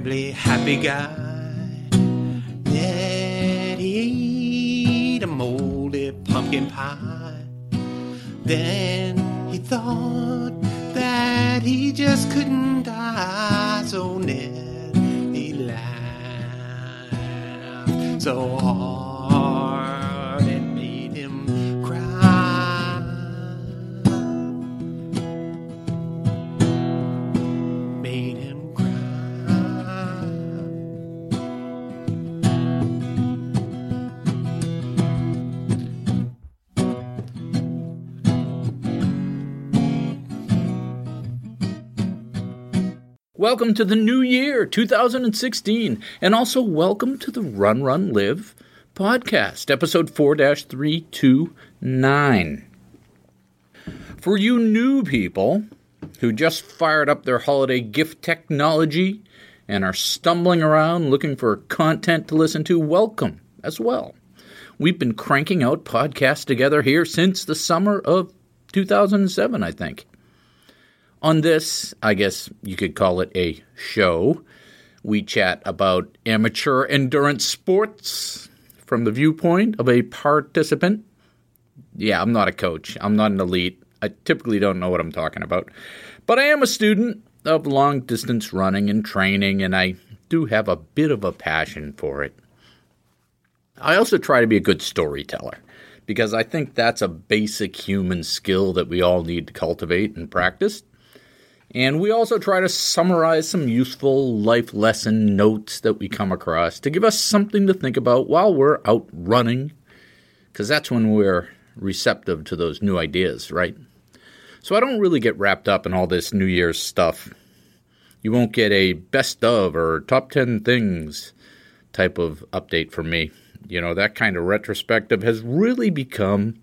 Terribly happy guy. Then he ate a moldy pumpkin pie. Then he thought that he just couldn't die. So Ned, he laughed so hard Welcome to the new year, 2016, and also welcome to the Run Run Live podcast, episode 4 329. For you new people who just fired up their holiday gift technology and are stumbling around looking for content to listen to, welcome as well. We've been cranking out podcasts together here since the summer of 2007, I think. On this, I guess you could call it a show, we chat about amateur endurance sports from the viewpoint of a participant. Yeah, I'm not a coach, I'm not an elite. I typically don't know what I'm talking about. But I am a student of long distance running and training, and I do have a bit of a passion for it. I also try to be a good storyteller because I think that's a basic human skill that we all need to cultivate and practice. And we also try to summarize some useful life lesson notes that we come across to give us something to think about while we're out running, because that's when we're receptive to those new ideas, right? So I don't really get wrapped up in all this New Year's stuff. You won't get a best of or top 10 things type of update from me. You know, that kind of retrospective has really become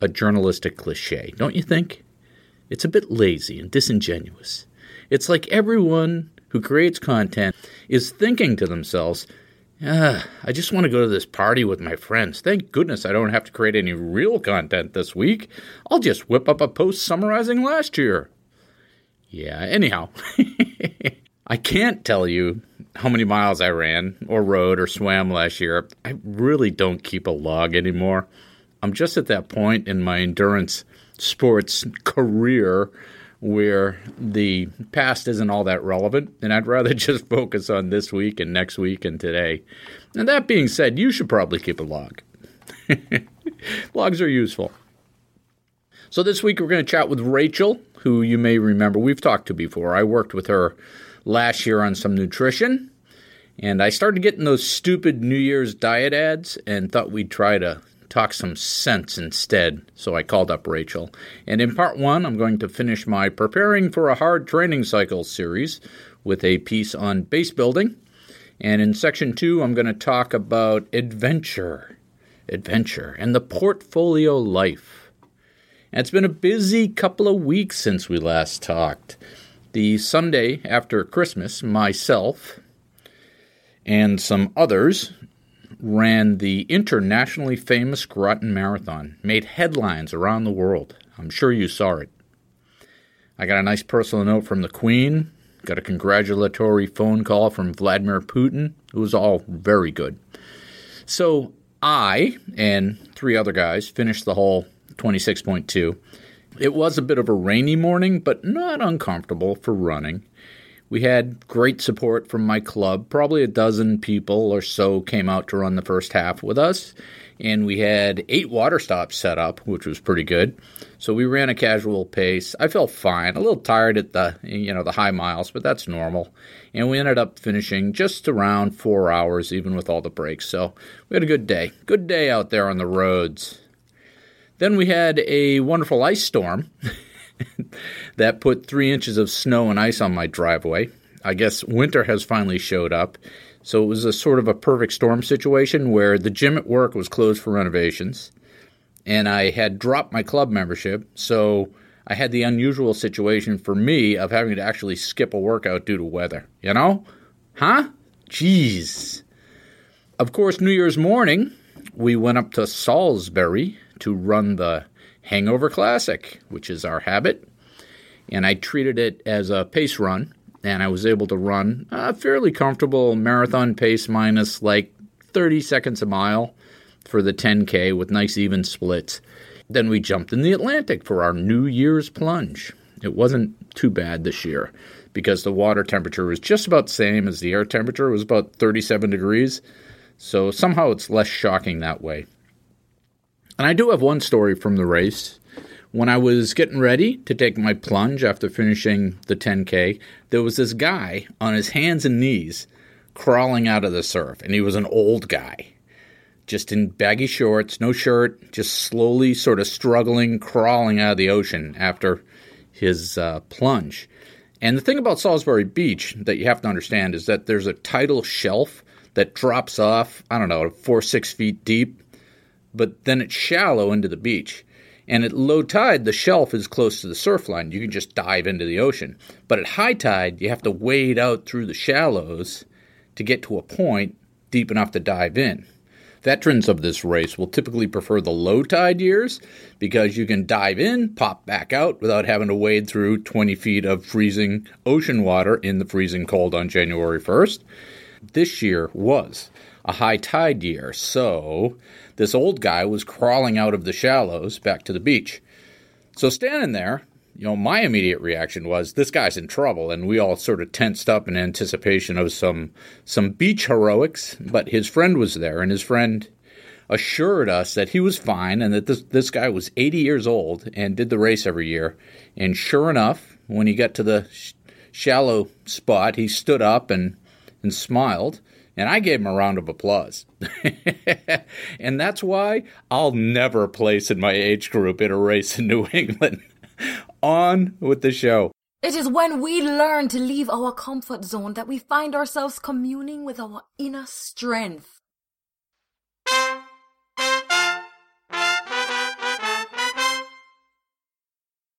a journalistic cliche, don't you think? It's a bit lazy and disingenuous. It's like everyone who creates content is thinking to themselves, ah, I just want to go to this party with my friends. Thank goodness I don't have to create any real content this week. I'll just whip up a post summarizing last year. Yeah, anyhow, I can't tell you how many miles I ran or rode or swam last year. I really don't keep a log anymore. I'm just at that point in my endurance sports career where the past isn't all that relevant, and I'd rather just focus on this week and next week and today. And that being said, you should probably keep a log. Logs are useful. So this week we're going to chat with Rachel, who you may remember we've talked to before. I worked with her last year on some nutrition, and I started getting those stupid New Year's diet ads and thought we'd try to talk some sense instead. So I called up Rachel. And in part one, I'm going to finish my Preparing for a Hard Training Cycle series with a piece on base building. And in section two, I'm going to talk about adventure, adventure, and the portfolio life. And it's been a busy couple of weeks since we last talked. The Sunday after Christmas, myself and some others ran the internationally famous Groton Marathon, made headlines around the world. I'm sure you saw it. I got a nice personal note from the Queen, got a congratulatory phone call from Vladimir Putin. It was all very good. So I and three other guys finished the whole 26.2. It was a bit of a rainy morning, but not uncomfortable for running. We had great support from my club. Probably a dozen people or so came out to run the first half with us. And we had eight water stops set up, which was pretty good. So we ran a casual pace. I felt fine, a little tired at the you know the high miles, but that's normal. And we ended up finishing just around four hours, even with all the breaks. So we had a good day. Good day out there on the roads. Then we had a wonderful ice storm that put three inches of snow and ice on my driveway. I guess winter has finally showed up. So it was a sort of a perfect storm situation where the gym at work was closed for renovations and I had dropped my club membership. So I had the unusual situation for me of having to actually skip a workout due to weather. You know? Huh? Jeez. Of course, New Year's morning, we went up to Salisbury to run the Hangover Classic, which is our habit. And I treated it as a pace run, and I was able to run a fairly comfortable marathon pace minus like 30 seconds a mile for the 10K with nice even splits. Then we jumped in the Atlantic for our New Year's plunge. It wasn't too bad this year because the water temperature was just about the same as the air temperature. It was about 37 degrees. So somehow it's less shocking that way. And I do have one story from the race. When I was getting ready to take my plunge after finishing the 10K, there was this guy on his hands and knees crawling out of the surf, and he was an old guy just in baggy shorts, no shirt, just slowly sort of struggling, crawling out of the ocean after his uh, plunge. And the thing about Salisbury Beach that you have to understand is that there's a tidal shelf that drops off, I don't know, four, six feet deep, but then it's shallow into the beach. And at low tide, the shelf is close to the surf line. You can just dive into the ocean. But at high tide, you have to wade out through the shallows to get to a point deep enough to dive in. Veterans of this race will typically prefer the low tide years because you can dive in, pop back out without having to wade through 20 feet of freezing ocean water in the freezing cold on January 1st. This year was a high tide year, so this old guy was crawling out of the shallows back to the beach. So standing there, you know, my immediate reaction was this guy's in trouble, and we all sort of tensed up in anticipation of some some beach heroics. But his friend was there, and his friend assured us that he was fine and that this this guy was 80 years old and did the race every year. And sure enough, when he got to the sh- shallow spot, he stood up and and smiled. And I gave him a round of applause. and that's why I'll never place in my age group in a race in New England. On with the show. It is when we learn to leave our comfort zone that we find ourselves communing with our inner strength.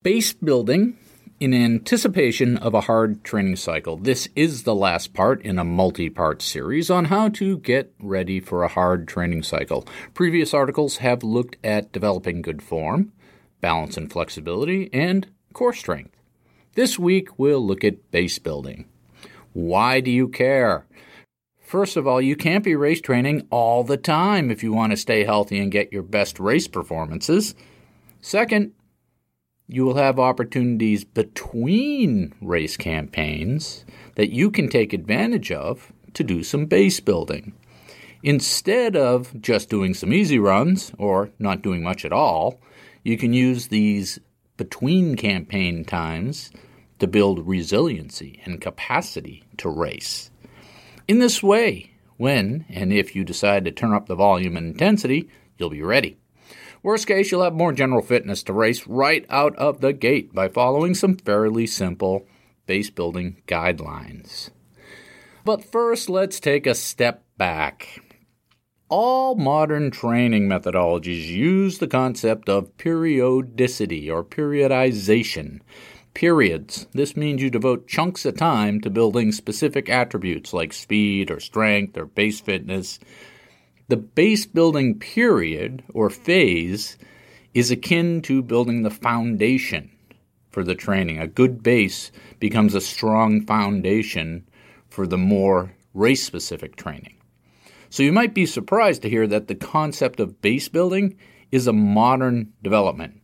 Base building in anticipation of a hard training cycle. This is the last part in a multi part series on how to get ready for a hard training cycle. Previous articles have looked at developing good form, balance and flexibility, and core strength. This week, we'll look at base building. Why do you care? First of all, you can't be race training all the time if you want to stay healthy and get your best race performances. Second, you will have opportunities between race campaigns that you can take advantage of to do some base building. Instead of just doing some easy runs or not doing much at all, you can use these between campaign times to build resiliency and capacity to race. In this way, when and if you decide to turn up the volume and intensity, you'll be ready. Worst case, you'll have more general fitness to race right out of the gate by following some fairly simple base building guidelines. But first, let's take a step back. All modern training methodologies use the concept of periodicity or periodization. Periods. This means you devote chunks of time to building specific attributes like speed or strength or base fitness. The base building period or phase is akin to building the foundation for the training. A good base becomes a strong foundation for the more race specific training. So you might be surprised to hear that the concept of base building is a modern development.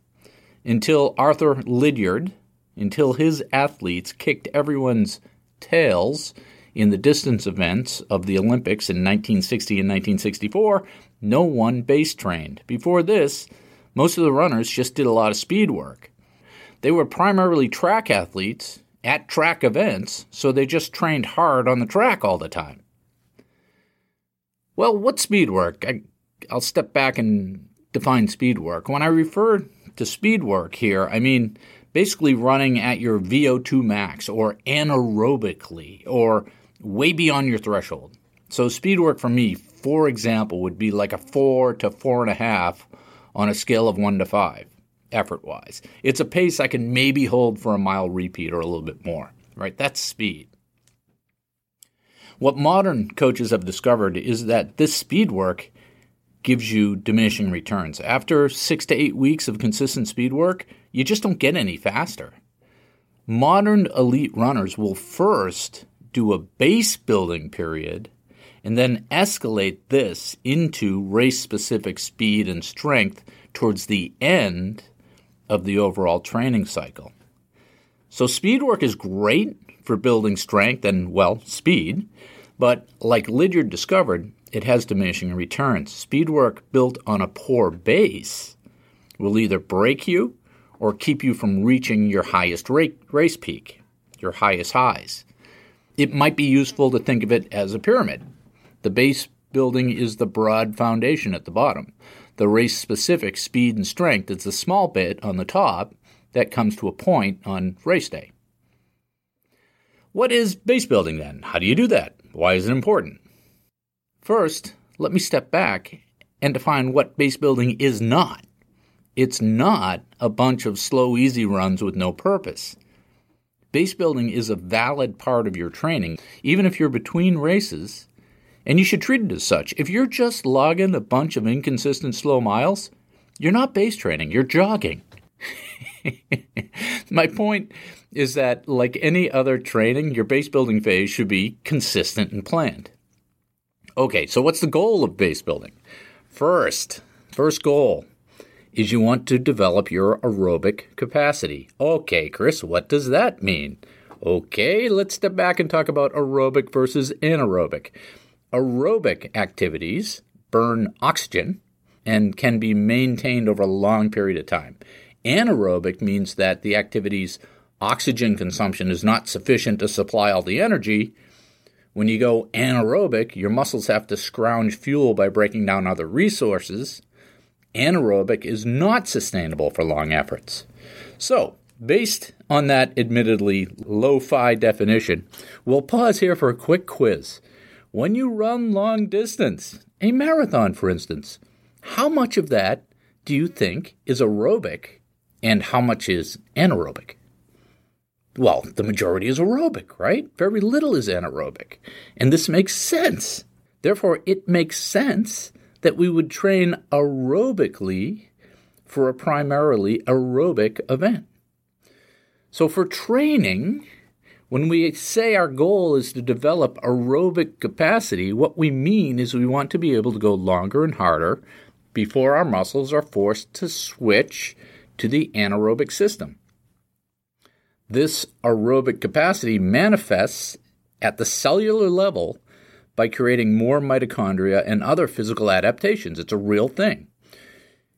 Until Arthur Lydiard, until his athletes kicked everyone's tails in the distance events of the Olympics in 1960 and 1964, no one base trained. Before this, most of the runners just did a lot of speed work. They were primarily track athletes at track events, so they just trained hard on the track all the time. Well, what speed work? I, I'll step back and define speed work. When I refer to speed work here, I mean basically running at your VO2 max or anaerobically or way beyond your threshold. So, speed work for me, for example, would be like a four to four and a half on a scale of one to five, effort wise. It's a pace I can maybe hold for a mile repeat or a little bit more, right? That's speed. What modern coaches have discovered is that this speed work gives you diminishing returns. After six to eight weeks of consistent speed work, you just don't get any faster. Modern elite runners will first do a base building period and then escalate this into race specific speed and strength towards the end of the overall training cycle. So, speed work is great for building strength and, well, speed, but like Lydiard discovered, it has diminishing returns. Speed work built on a poor base will either break you or keep you from reaching your highest race peak, your highest highs. It might be useful to think of it as a pyramid. The base building is the broad foundation at the bottom. The race specific speed and strength is the small bit on the top that comes to a point on race day. What is base building then? How do you do that? Why is it important? First, let me step back and define what base building is not. It's not a bunch of slow, easy runs with no purpose. Base building is a valid part of your training, even if you're between races and you should treat it as such. If you're just logging a bunch of inconsistent slow miles, you're not base training, you're jogging. My point is that, like any other training, your base building phase should be consistent and planned. Okay, so what's the goal of base building? First, first goal is you want to develop your aerobic capacity. Okay, Chris, what does that mean? Okay, let's step back and talk about aerobic versus anaerobic. Aerobic activities burn oxygen and can be maintained over a long period of time. Anaerobic means that the activity's oxygen consumption is not sufficient to supply all the energy. When you go anaerobic, your muscles have to scrounge fuel by breaking down other resources. Anaerobic is not sustainable for long efforts. So, based on that admittedly lo fi definition, we'll pause here for a quick quiz. When you run long distance, a marathon for instance, how much of that do you think is aerobic and how much is anaerobic? Well, the majority is aerobic, right? Very little is anaerobic. And this makes sense. Therefore, it makes sense that we would train aerobically for a primarily aerobic event. So, for training, when we say our goal is to develop aerobic capacity, what we mean is we want to be able to go longer and harder before our muscles are forced to switch to the anaerobic system. This aerobic capacity manifests at the cellular level by creating more mitochondria and other physical adaptations. It's a real thing.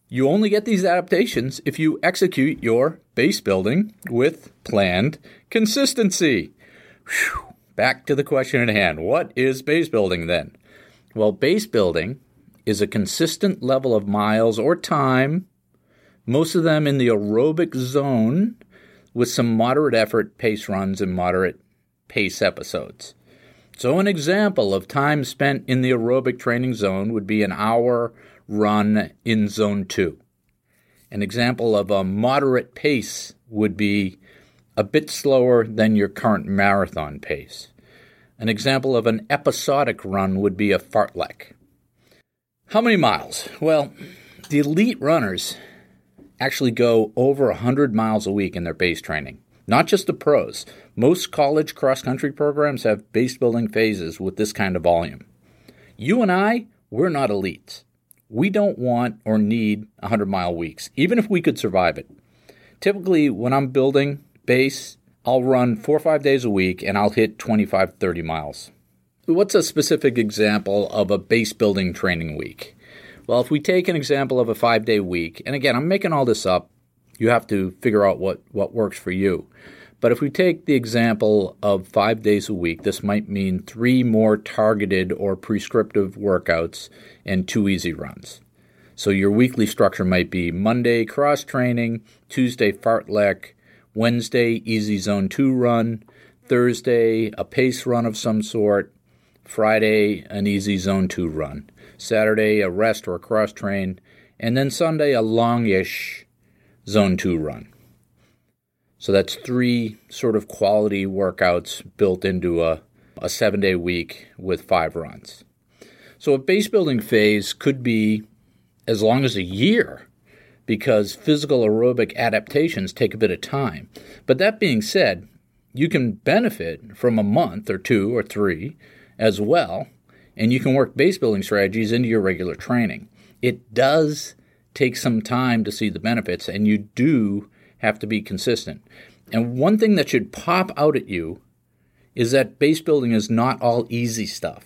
You only get these adaptations if you execute your base building with planned consistency. Whew. Back to the question at hand. What is base building then? Well, base building is a consistent level of miles or time, most of them in the aerobic zone, with some moderate effort pace runs and moderate pace episodes. So, an example of time spent in the aerobic training zone would be an hour run in zone two. An example of a moderate pace would be a bit slower than your current marathon pace. An example of an episodic run would be a fartlek. How many miles? Well, the elite runners actually go over 100 miles a week in their base training. Not just the pros. Most college cross country programs have base building phases with this kind of volume. You and I, we're not elites. We don't want or need 100 mile weeks, even if we could survive it. Typically, when I'm building base, I'll run four or five days a week and I'll hit 25, 30 miles. What's a specific example of a base building training week? Well, if we take an example of a five day week, and again, I'm making all this up, you have to figure out what, what works for you. But if we take the example of five days a week, this might mean three more targeted or prescriptive workouts and two easy runs. So your weekly structure might be Monday cross training, Tuesday fartlek, Wednesday easy zone 2 run, Thursday a pace run of some sort, Friday an easy zone 2 run, Saturday a rest or a cross train, and then Sunday a longish zone 2 run. So that's three sort of quality workouts built into a, a seven day week with five runs. So a base building phase could be as long as a year because physical aerobic adaptations take a bit of time. But that being said, you can benefit from a month or two or three as well, and you can work base building strategies into your regular training. It does take some time to see the benefits, and you do have to be consistent. And one thing that should pop out at you is that base building is not all easy stuff.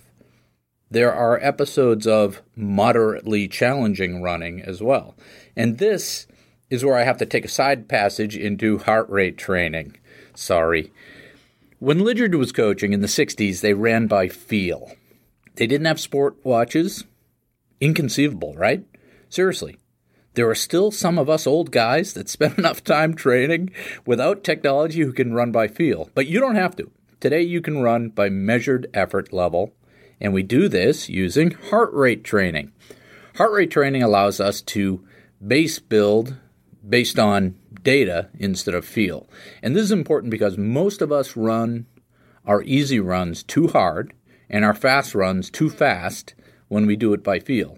There are episodes of moderately challenging running as well. And this is where I have to take a side passage into heart rate training. Sorry. When Lydiard was coaching in the 60s, they ran by feel. They didn't have sport watches. Inconceivable, right? Seriously. There are still some of us old guys that spend enough time training without technology who can run by feel. But you don't have to. Today you can run by measured effort level, and we do this using heart rate training. Heart rate training allows us to base build based on data instead of feel. And this is important because most of us run our easy runs too hard and our fast runs too fast when we do it by feel.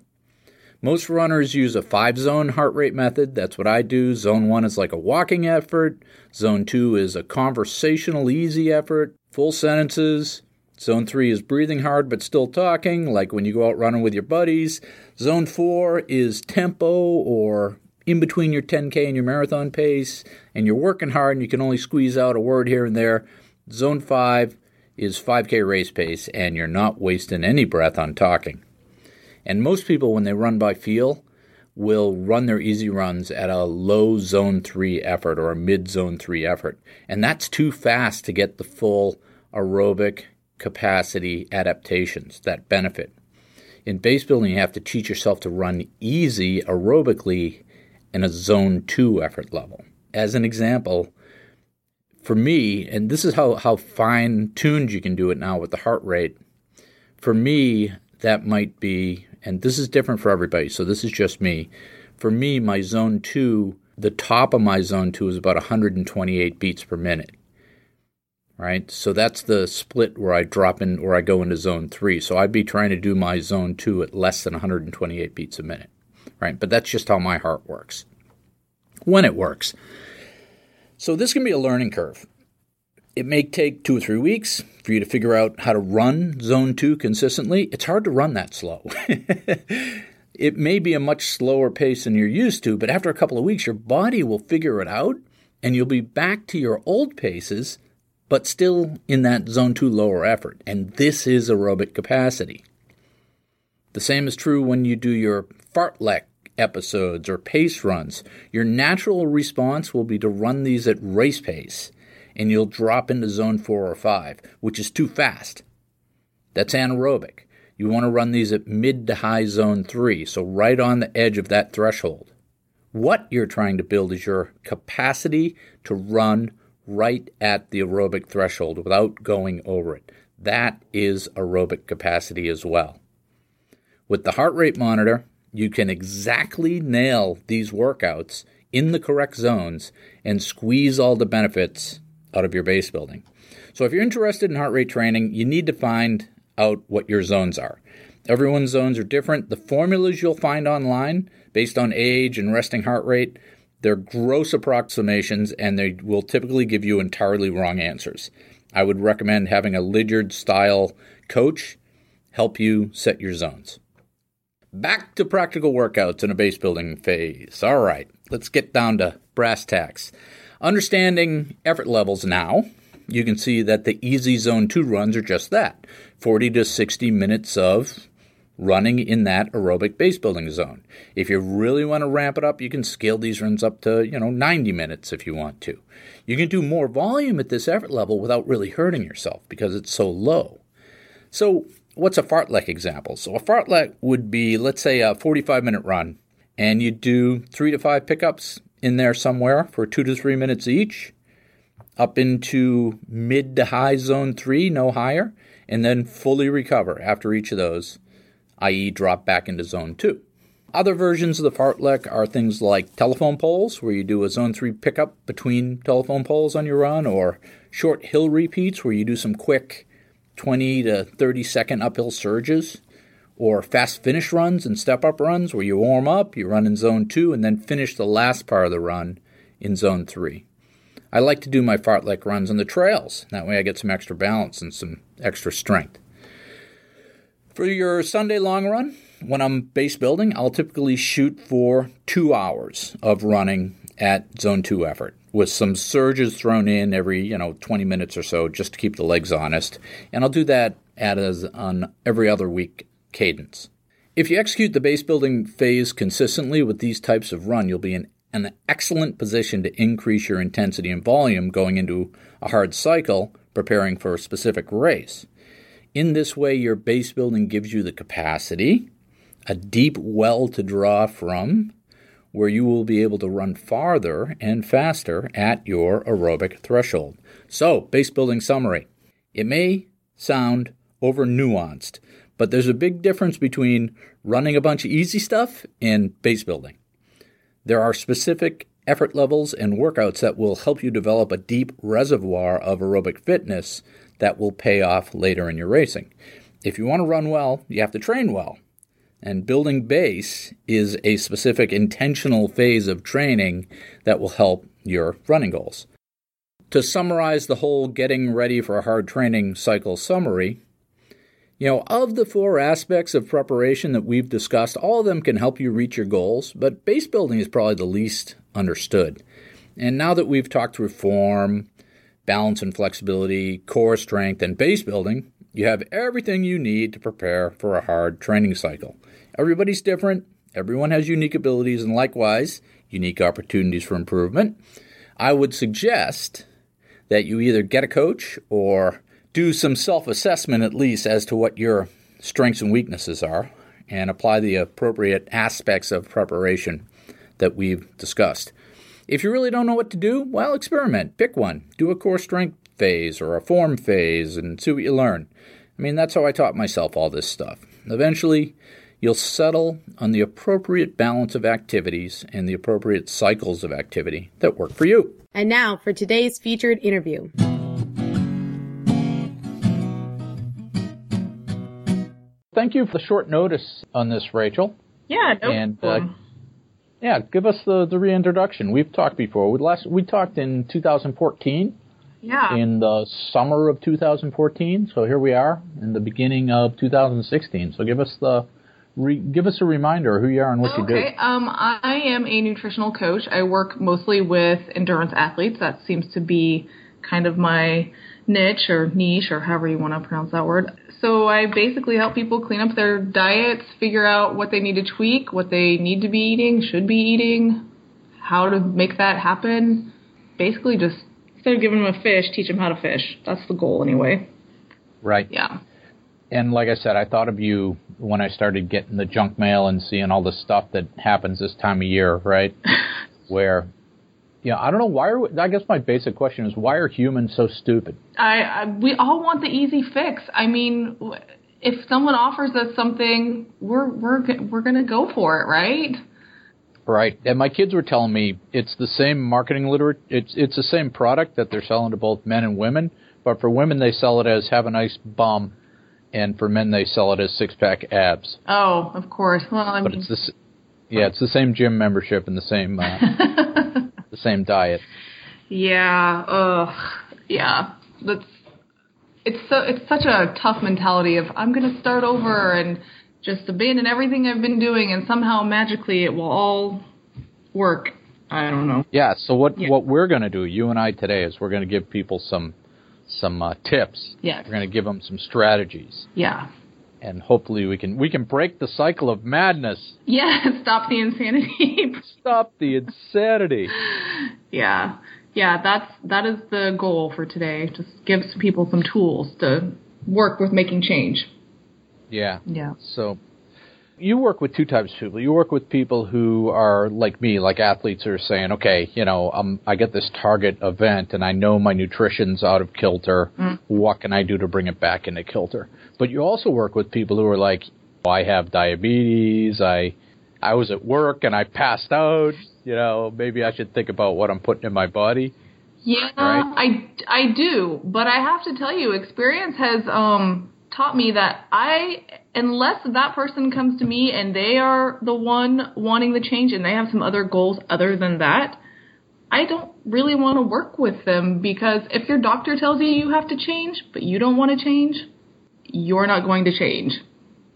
Most runners use a five zone heart rate method. That's what I do. Zone one is like a walking effort. Zone two is a conversational, easy effort, full sentences. Zone three is breathing hard but still talking, like when you go out running with your buddies. Zone four is tempo or in between your 10K and your marathon pace, and you're working hard and you can only squeeze out a word here and there. Zone five is 5K race pace, and you're not wasting any breath on talking. And most people, when they run by feel, will run their easy runs at a low zone three effort or a mid zone three effort. And that's too fast to get the full aerobic capacity adaptations that benefit. In base building, you have to teach yourself to run easy aerobically in a zone two effort level. As an example, for me, and this is how, how fine tuned you can do it now with the heart rate, for me, that might be and this is different for everybody, so this is just me. For me, my zone two, the top of my zone two is about 128 beats per minute. Right? So that's the split where I drop in, where I go into zone three. So I'd be trying to do my zone two at less than 128 beats a minute. Right? But that's just how my heart works. When it works. So this can be a learning curve. It may take two or three weeks for you to figure out how to run zone two consistently. It's hard to run that slow. it may be a much slower pace than you're used to, but after a couple of weeks, your body will figure it out and you'll be back to your old paces, but still in that zone two lower effort. And this is aerobic capacity. The same is true when you do your fartlek episodes or pace runs. Your natural response will be to run these at race pace and you'll drop into zone four or five, which is too fast. That's anaerobic. You want to run these at mid to high zone three, so right on the edge of that threshold. What you're trying to build is your capacity to run right at the aerobic threshold without going over it. That is aerobic capacity as well. With the heart rate monitor, you can exactly nail these workouts in the correct zones and squeeze all the benefits out of your base building. So if you're interested in heart rate training, you need to find out what your zones are. Everyone's zones are different. The formulas you'll find online based on age and resting heart rate, they're gross approximations and they will typically give you entirely wrong answers. I would recommend having a Lydiard style coach help you set your zones. Back to practical workouts in a base building phase. All right, let's get down to brass tacks. Understanding effort levels now, you can see that the easy zone 2 runs are just that 40 to 60 minutes of running in that aerobic base building zone. If you really want to ramp it up, you can scale these runs up to, you know, 90 minutes if you want to. You can do more volume at this effort level without really hurting yourself because it's so low. So, what's a fartlek example? So, a fartlek would be, let's say, a 45 minute run and you do three to five pickups in there somewhere for two to three minutes each, up into mid to high zone three, no higher, and then fully recover after each of those, i.e., drop back into zone two. Other versions of the fartlek are things like telephone poles, where you do a zone 3 pickup between telephone poles on your run, or short hill repeats, where you do some quick 20 to 30 second uphill surges, or fast finish runs and step up runs, where you warm up, you run in zone 2, and then finish the last part of the run in zone 3. I like to do my fartlek runs on the trails. That way I get some extra balance and some extra strength. For your Sunday long run, when I'm base building, I'll typically shoot for two hours of running at zone two effort with some surges thrown in every, you know, 20 minutes or so just to keep the legs honest. And I'll do that at as on every other week cadence. If you execute the base building phase consistently with these types of run, you'll be in an excellent position to increase your intensity and volume going into a hard cycle preparing for a specific race. In this way, your base building gives you the capacity, a deep well to draw from, where you will be able to run farther and faster at your aerobic threshold. So, base building summary. It may sound over nuanced, but there's a big difference between running a bunch of easy stuff and base building. There are specific effort levels and workouts that will help you develop a deep reservoir of aerobic fitness that will pay off later in your racing. If you want to run well, you have to train well. And building base is a specific intentional phase of training that will help your running goals. To summarize the whole getting ready for a hard training cycle summary, you know, of the four aspects of preparation that we've discussed, all of them can help you reach your goals, but base building is probably the least understood. And now that we've talked through form, balance and flexibility, core strength, and base building, you have everything you need to prepare for a hard training cycle. Everybody's different, everyone has unique abilities, and likewise, unique opportunities for improvement. I would suggest that you either get a coach or do some self assessment at least as to what your strengths and weaknesses are and apply the appropriate aspects of preparation that we've discussed. If you really don't know what to do, well, experiment. Pick one. Do a core strength phase or a form phase and see what you learn. I mean, that's how I taught myself all this stuff. Eventually, you'll settle on the appropriate balance of activities and the appropriate cycles of activity that work for you. And now for today's featured interview. Thank you for the short notice on this, Rachel. Yeah, no and uh, yeah, give us the, the reintroduction. We've talked before. We last we talked in 2014, yeah. in the summer of 2014. So here we are in the beginning of 2016. So give us the re, give us a reminder of who you are and what you do. Okay. Um, I am a nutritional coach. I work mostly with endurance athletes. That seems to be kind of my niche or niche or however you want to pronounce that word. So I basically help people clean up their diets, figure out what they need to tweak, what they need to be eating, should be eating, how to make that happen. Basically, just instead of giving them a fish, teach them how to fish. That's the goal, anyway. Right. Yeah. And like I said, I thought of you when I started getting the junk mail and seeing all the stuff that happens this time of year, right? Where, know, I don't know why. Are, I guess my basic question is why are humans so stupid? I, I we all want the easy fix. I mean, if someone offers us something, we're we're we're gonna go for it, right? Right. And my kids were telling me it's the same marketing literate. It's it's the same product that they're selling to both men and women, but for women they sell it as have a nice bum, and for men they sell it as six pack abs. Oh, of course. Well, I But mean, it's this. Yeah, it's the same gym membership and the same uh, the same diet. yeah. Ugh. Yeah. That's. It's so it's such a tough mentality of I'm gonna start over and just abandon everything I've been doing and somehow magically it will all work. I don't know. Yeah. So what Yeah. what we're going to do, you and I today, is we're going to give people some some uh, tips. Yes. We're going to give them some strategies, Yeah. And hopefully we can we can break the cycle of madness. Yeah. Stop the insanity. Stop the insanity. Yeah. Yeah, that's that is the goal for today. Just give some people some tools to work with making change. Yeah. Yeah. So, You work with two types of people. You work with people who are like me, like athletes who are saying, okay, you know, um, I get this target event and I know my nutrition's out of kilter. What can I do to bring it back into kilter? But you also work with people who are like, I have diabetes. I, I was at work and I passed out. You know, maybe I should think about what I'm putting in my body. Yeah, Right? I I do, but I have to tell you, experience has um taught me that I unless that person comes to me and they are the one wanting the change and they have some other goals other than that, I don't really want to work with them because if your doctor tells you you have to change, but you don't want to change, you're not going to change.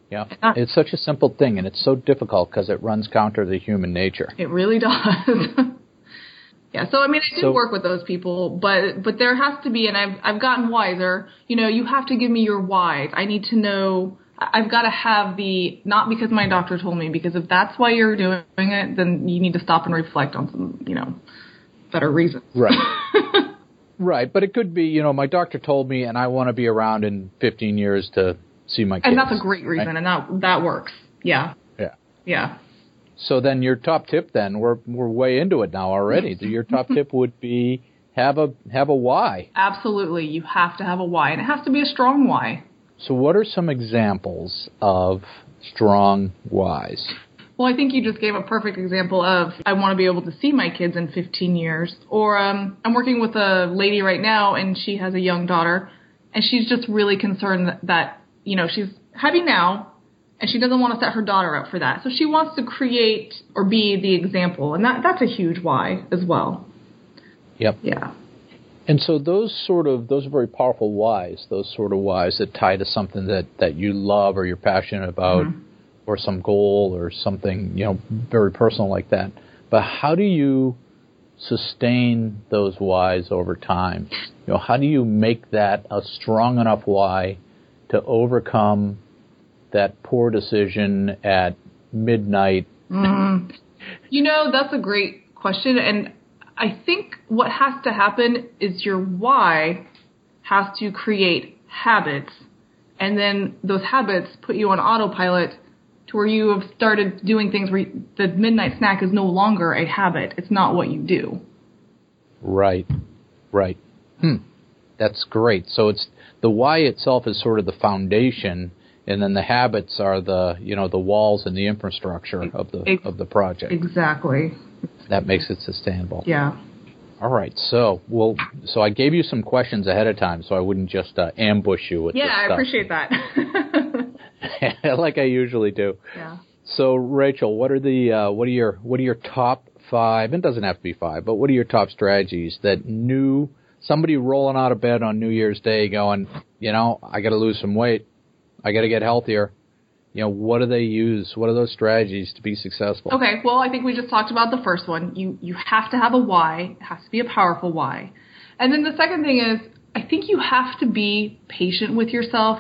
Yeah. Ah. It's such a simple thing and it's so difficult because it runs counter to human nature. It really does. yeah, so I mean, I do So- work with those people, but but there has to be, and I've I've gotten wiser. You know, you have to give me your whys. I need to know. I've got to have the not because my doctor told me, because if that's why you're doing it, then you need to stop and reflect on some, you know, better reasons. Right. right, but it could be, you know, my doctor told me and I want to be around in 15 years to see my kids. And that's a great reason, right? and that that works. Yeah, Yeah. yeah. So then your top tip then, we're we're way into it now already. your top tip would be have a have a why. Absolutely, you have to have a why, and it has to be a strong why. So what are some examples of strong whys? Well, I think you just gave a perfect example of I want to be able to see my kids in 15 years. Or um, I'm working with a lady right now, and she has a young daughter, and she's just really concerned that, that you know she's happy now, and she doesn't want to set her daughter up for that. So she wants to create or be the example, and that that's a huge why as well. Yep. Yeah. And so those sort of those are very powerful whys, those sort of whys that tie to something that that you love or you're passionate about or some goal or something, you know, very personal like that. But how do you sustain those whys over time? You know, how do you make that a strong enough why to overcome that poor decision at midnight? Mm-hmm. You know, that's a great question. And I think what has to happen is your why has to create habits. And then those habits put you on autopilot to where you have started doing things where you- the midnight snack is no longer a habit. It's not what you do. Right. Right. Hmm. That's great. So it's the why itself is sort of the foundation and then the habits are the, you know, the walls and the infrastructure of the Ex- of the project. Exactly. That makes it sustainable. Yeah. All right. So, well, so I gave you some questions ahead of time so I wouldn't just uh, ambush you with Yeah, this I appreciate that. like I usually do. yeah. So, Rachel, what are the uh, what are your what are your top five? It doesn't have to be five, but what are your top strategies that new somebody rolling out of bed on New Year's Day going, you know, I got to lose some weight, I got to get healthier. You know, what do they use? What are those strategies to be successful? Okay, well, I think we just talked about the first one. You you have to have a why. It has to be a powerful why. And then the second thing is, I think you have to be patient with yourself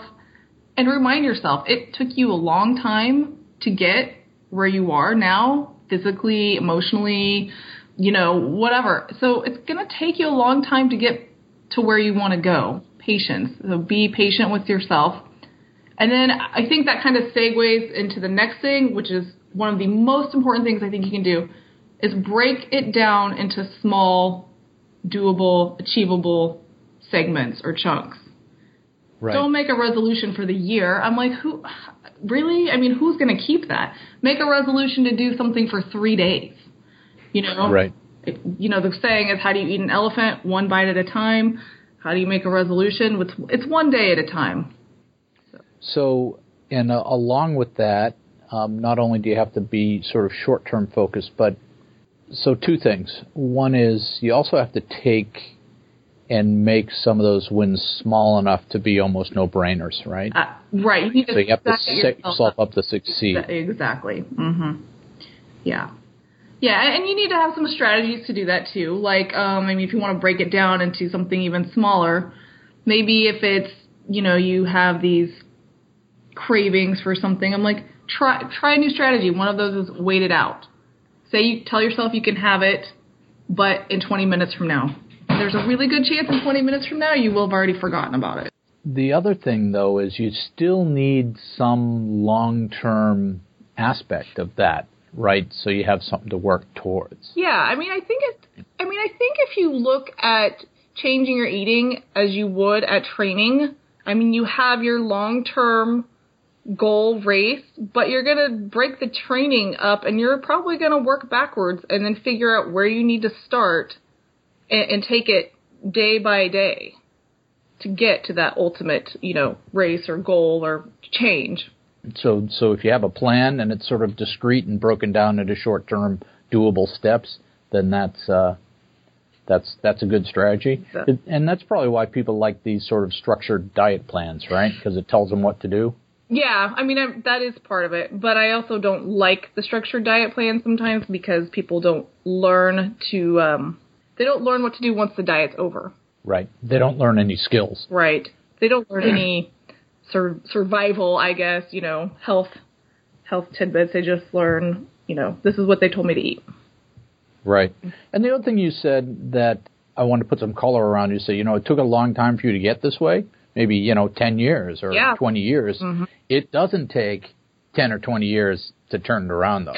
and remind yourself it took you a long time to get where you are now, physically, emotionally, you know, whatever. So it's going to take you a long time to get to where you want to go. Patience. So be patient with yourself. And then I think that kind of segues into the next thing, which is one of the most important things I think you can do, is break it down into small, doable, achievable segments or chunks. Right. Don't make a resolution for the year. I'm like, who, really? I mean, who's going to keep that? Make a resolution to do something for three days. You know? Right. It- you know, the saying is, how do you eat an elephant? One bite at a time. How do you make a resolution? It's, it's one day at a time. So, and uh, along with that, um, not only do you have to be sort of short-term focused, but so two things. One is you also have to take and make some of those wins small enough to be almost no-brainers, right? Uh, right. You so you have to set yourself up to succeed. Exactly. hmm Yeah. Yeah, and you need to have some strategies to do that too. Like, um, I mean, if you want to break it down into something even smaller, maybe if it's, you know, you have these cravings for something, I'm like, try try a new strategy. One of those is wait it out. Say you tell yourself you can have it, but in 20 minutes from now. There's a really good chance in 20 minutes from now you will have already forgotten about it. The other thing, though, is you still need some long-term aspect of that, right? So you have something to work towards. Yeah, I mean, I think it. I mean, I think if you look at changing your eating as you would at training, I mean, you have your long term goal race, but you're going to break the training up and you're probably going to work backwards and then figure out where you need to start and, and take it day by day to get to that ultimate, you know, race or goal or change. So, so if you have a plan and it's sort of discrete and broken down into short-term, doable steps, then that's uh, that's that's a good strategy. Yeah. And that's probably why people like these sort of structured diet plans, right? Because it tells them what to do. Yeah, I mean I'm, that is part of it, but I also don't like the structured diet plan sometimes because people don't learn to um they don't learn what to do once the diet's over. Right. They don't learn any skills. Right. They don't learn any sur- survival, I guess, you know, health health tidbits. They just learn, you know, this is what they told me to eat. Right. And the other thing you said that I wanted to put some color around, you say, you know, it took a long time for you to get this way, maybe, you know, 10 years or Yeah. 20 years. Mm-hmm. It doesn't take 10 or 20 years to turn it around, though.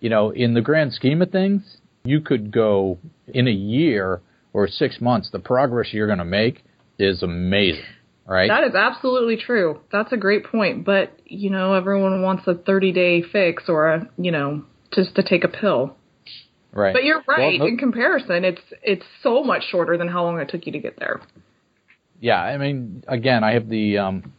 You know, in the grand scheme of things, you could go in a year or six months, the progress you're going to make is amazing, right? That is absolutely true. That's a great point. But, you know, everyone wants a 30 day fix or a, you know, just to take a pill. right. But you're right. Well, In comparison, it's it's so much shorter than how long it took you to get there. Yeah, I mean, again, I have the um,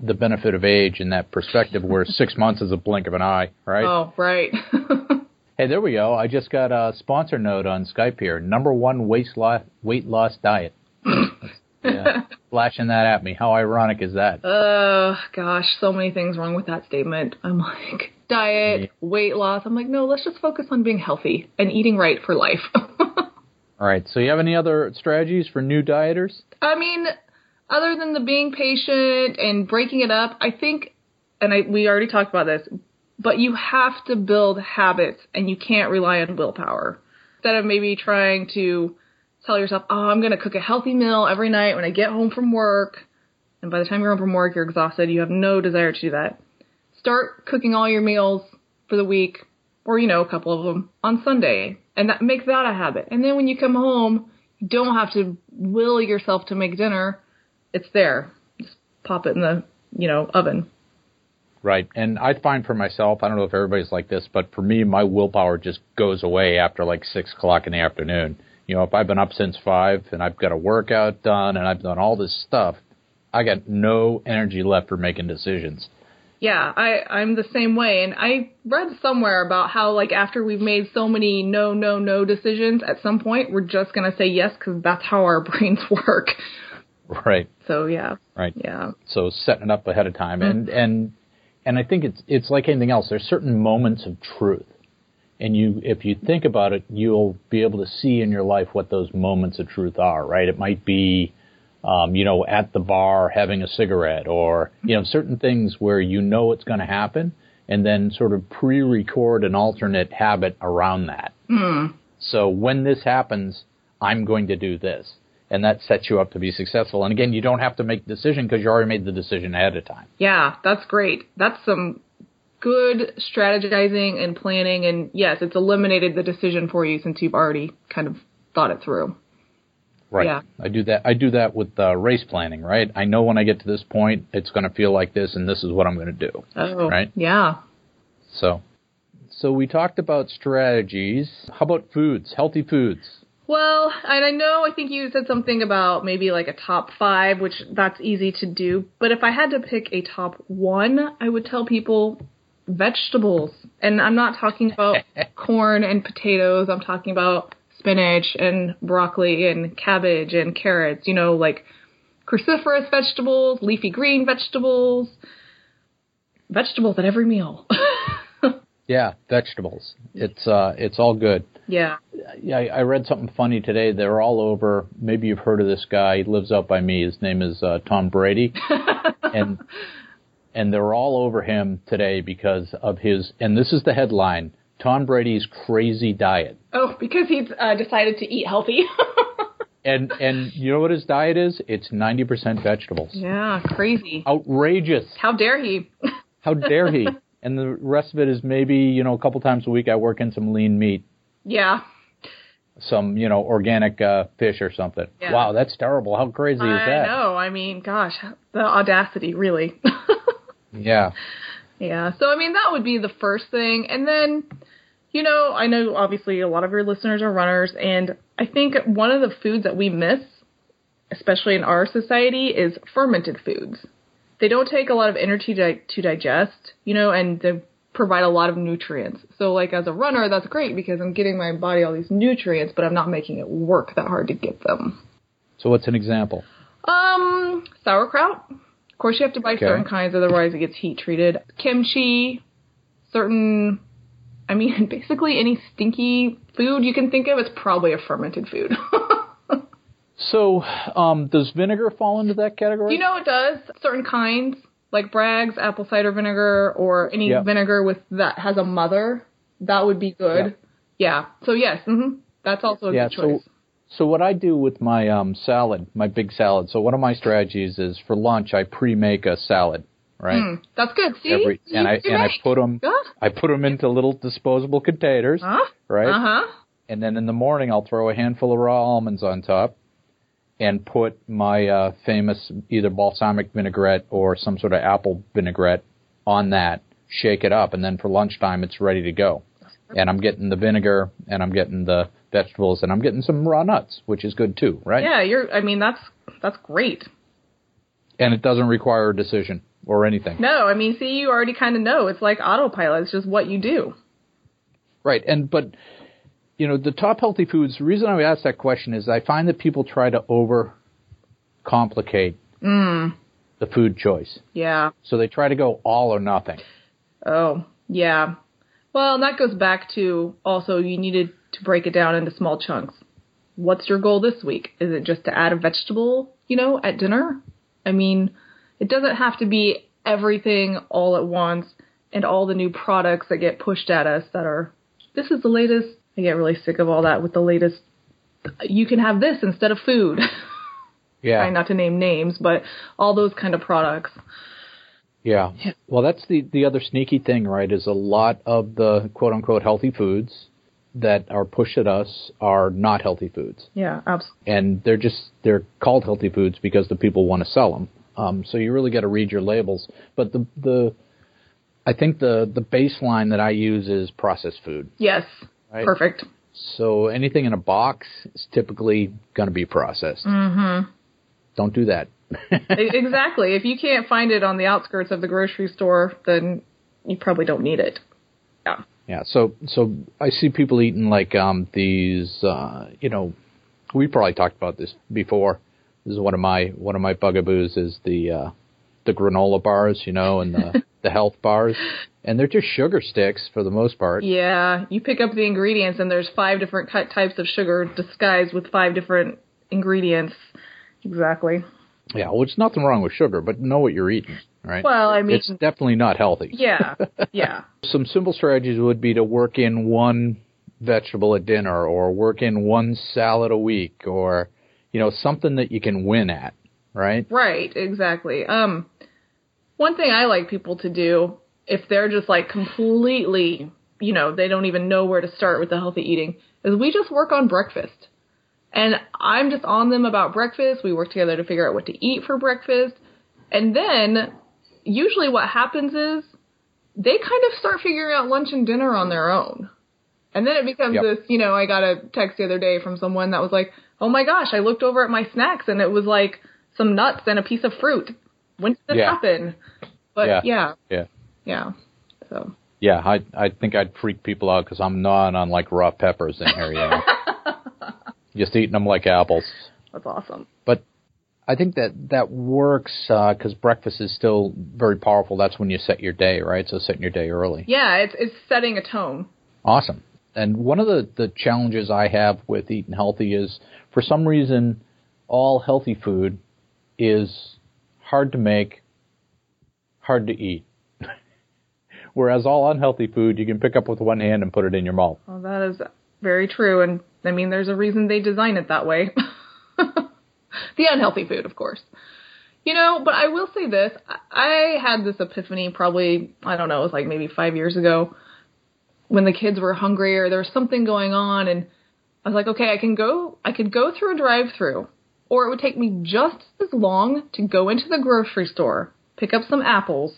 the benefit of age and that perspective, where six months is a blink of an eye, right? Oh, right. Hey, there we go. I just got a sponsor note on Skype here. Number one weight loss weight loss diet. yeah, flashing that at me. How ironic is that? Oh, gosh, so many things wrong with that statement. I'm like, diet, Yeah. weight loss. I'm like, no, let's just focus on being healthy and eating right for life. All right. So, you have any other strategies for new dieters? I mean, other than the being patient and breaking it up, I think, and I, we already talked about this, but you have to build habits and you can't rely on willpower. Instead of maybe trying to tell yourself, oh, I'm going to cook a healthy meal every night when I get home from work. And by the time you're home from work, you're exhausted. You have no desire to do that. Start cooking all your meals for the week or, you know, a couple of them on Sunday and that make that a habit. And then when you come home, you don't have to will yourself to make dinner. It's there. Just pop it in the, you know, oven. Right. And I find for myself, I don't know if everybody's like this, but for me, my willpower just goes away after like six o'clock in the afternoon. You know, if I've been up since five and I've got a workout done and I've done all this stuff, I got no energy left for making decisions. Yeah, I I'm the same way and I read somewhere about how like after we've made so many no no no decisions at some point we're just going to say yes cuz that's how our brains work. Right. So yeah. Right. Yeah. So setting it up ahead of time, and mm-hmm. and and I think it's it's like anything else. There's certain moments of truth, and you if you think about it, you'll be able to see in your life what those moments of truth are. Right? It might be, um, you know, at the bar having a cigarette, or you know, certain things where you know it's going to happen, and then sort of pre-record an alternate habit around that. So when this happens, I'm going to do this. And that sets you up to be successful. And again, you don't have to make the decision because you already made the decision ahead of time. Yeah, that's great. That's some good strategizing and planning and yes, it's eliminated the decision for you since you've already kind of thought it through. Right. Yeah. I do that. I do that with uh, race planning. Right. I know when I get to this point, it's going to feel like this, and this is what I'm going to do. Oh. Right. Yeah. So, so we talked about strategies. How about foods? Healthy foods. Well, and I know I think you said something about maybe like a top five, which that's easy to do. But if I had to pick a top one, I would tell people vegetables. And I'm not talking about corn and potatoes. I'm talking about spinach and broccoli and cabbage and carrots, you know, like cruciferous vegetables, leafy green vegetables, vegetables at every meal. Yeah, vegetables. It's uh, it's all good. Yeah. Yeah, I I read something funny today. They're all over. Maybe you've heard of this guy. He lives out by me. His name is uh, Tom Brady, and and they're all over him today because of his. And this is the headline: Tom Brady's crazy diet. Oh, because he's uh, decided to eat healthy. And and you know what his diet is? It's ninety percent vegetables. yeah, crazy. Outrageous! How dare he? How dare he? and the rest of it is maybe you know a couple times a week I work in some lean meat, Yeah. some you know organic uh, fish or something. Yeah. Wow, that's terrible. How crazy is I that? know. I mean, gosh, the audacity, really. Yeah. Yeah. So I mean that would be the first thing. And then you know, I know obviously a lot of your listeners are runners and I think one of the foods that we miss, especially in our society, is fermented foods. They don't take a lot of energy to, to digest, you know, and they provide a lot of nutrients. So like as a runner, that's great because I'm getting my body all these nutrients, but I'm not making it work that hard to get them. So what's an example? Um, sauerkraut. Of course, you have to buy Okay. certain kinds, otherwise it gets heat treated. Kimchi, certain. I mean, basically any stinky food you can think of, it's probably a fermented food. So, um, does vinegar fall into that category? you know it does. Certain kinds, like Bragg's apple cider vinegar, or any Yep. vinegar with that has a mother, that would be good. Yep. Yeah. So yes, hmm that's also a yeah. good So, choice. so what I do with my um, salad, my big salad. So one of my strategies is for lunch I pre-make a salad, right? Hmm, that's good. See, Every and I and I put them. I put them into little disposable containers, Huh? right? Uh huh. And then in the morning I'll throw a handful of raw almonds on top, and put my uh, famous either balsamic vinaigrette or some sort of apple vinaigrette on that. Shake it up, and then for lunchtime it's ready to go. And I'm getting the vinegar, and I'm getting the vegetables, and I'm getting some raw nuts, which is good too, right? Yeah, you're. I mean, that's that's great. And it doesn't require a decision or anything. No, I mean, see, you already kind of know. It's like autopilot. It's just what you do. Right. And but you know, the top healthy foods, the reason I would ask that question is I find that people try to over complicate mm. the food choice. Yeah. So they try to go all or nothing. Oh, yeah. Well, that goes back to also you needed to break it down into small chunks. What's your goal this week? Is it just to add a vegetable, you know, at dinner? I mean, it doesn't have to be everything all at once and all the new products that get pushed at us that are this is the latest. I get really sick of all that with the latest you can have this instead of food. Yeah. Trying not to name names, but all those kind of products. Yeah. Well, that's the the other sneaky thing, right? Is a lot of the quote unquote healthy foods that are pushed at us are not healthy foods, Yeah, absolutely. and they're just they're called healthy foods because the people want to sell them. Um, so you really got to read your labels. But the the I think the the baseline that I use is processed food. Yes. Right. Perfect. So anything in a box is typically going to be processed. Mm-hmm. Don't do that. Exactly. If you can't find it on the outskirts of the grocery store, then you probably don't need it. Yeah. Yeah, so so I see people eating like um these uh you know we probably talked about this before. This is one of my one of my bugaboos is the uh the granola bars, you know, and the the health bars. And they're just sugar sticks for the most part. Yeah. You pick up the ingredients, and there's five different types of sugar disguised with five different ingredients. Exactly. Yeah, well, it's nothing wrong with sugar, but know what you're eating, right? Well, I mean, it's definitely not healthy. yeah. Yeah. Some simple strategies would be to work in one vegetable at dinner or work in one salad a week or you know something that you can win at, right? Right, exactly. Um, one thing I like people to do if they're just like completely, you know, they don't even know where to start with the healthy eating, is we just work on breakfast. And I'm just on them about breakfast. We work together to figure out what to eat for breakfast. And then usually what happens is they kind of start figuring out lunch and dinner on their own. And then it becomes Yep. this, you know, I got a text the other day from someone that was like, oh my gosh, I looked over at my snacks and it was like some nuts and a piece of fruit. When did this Yeah. happen? But Yeah. yeah, Yeah. Yeah. So Yeah, I I think I'd freak people out because I'm gnawing on like raw peppers in here, you know. Just eating them like apples. that's awesome. But I think that that works uh, because breakfast is still very powerful. That's when you set your day, right? So setting your day early. Yeah, it's it's setting a tone. Awesome. And one of the, the challenges I have with eating healthy is for some reason, all healthy food is hard to make, hard to eat. Whereas all unhealthy food you can pick up with one hand and put it in your mouth. Well, that is very true, and I mean, there's a reason they design it that way. the unhealthy food, of course. You know, but I will say this. I- had this epiphany probably, I don't know, it was like maybe five years ago when the kids were hungry or there was something going on and I was like, okay, I can go, I could go through a drive through or it would take me just as long to go into the grocery store, pick up some apples,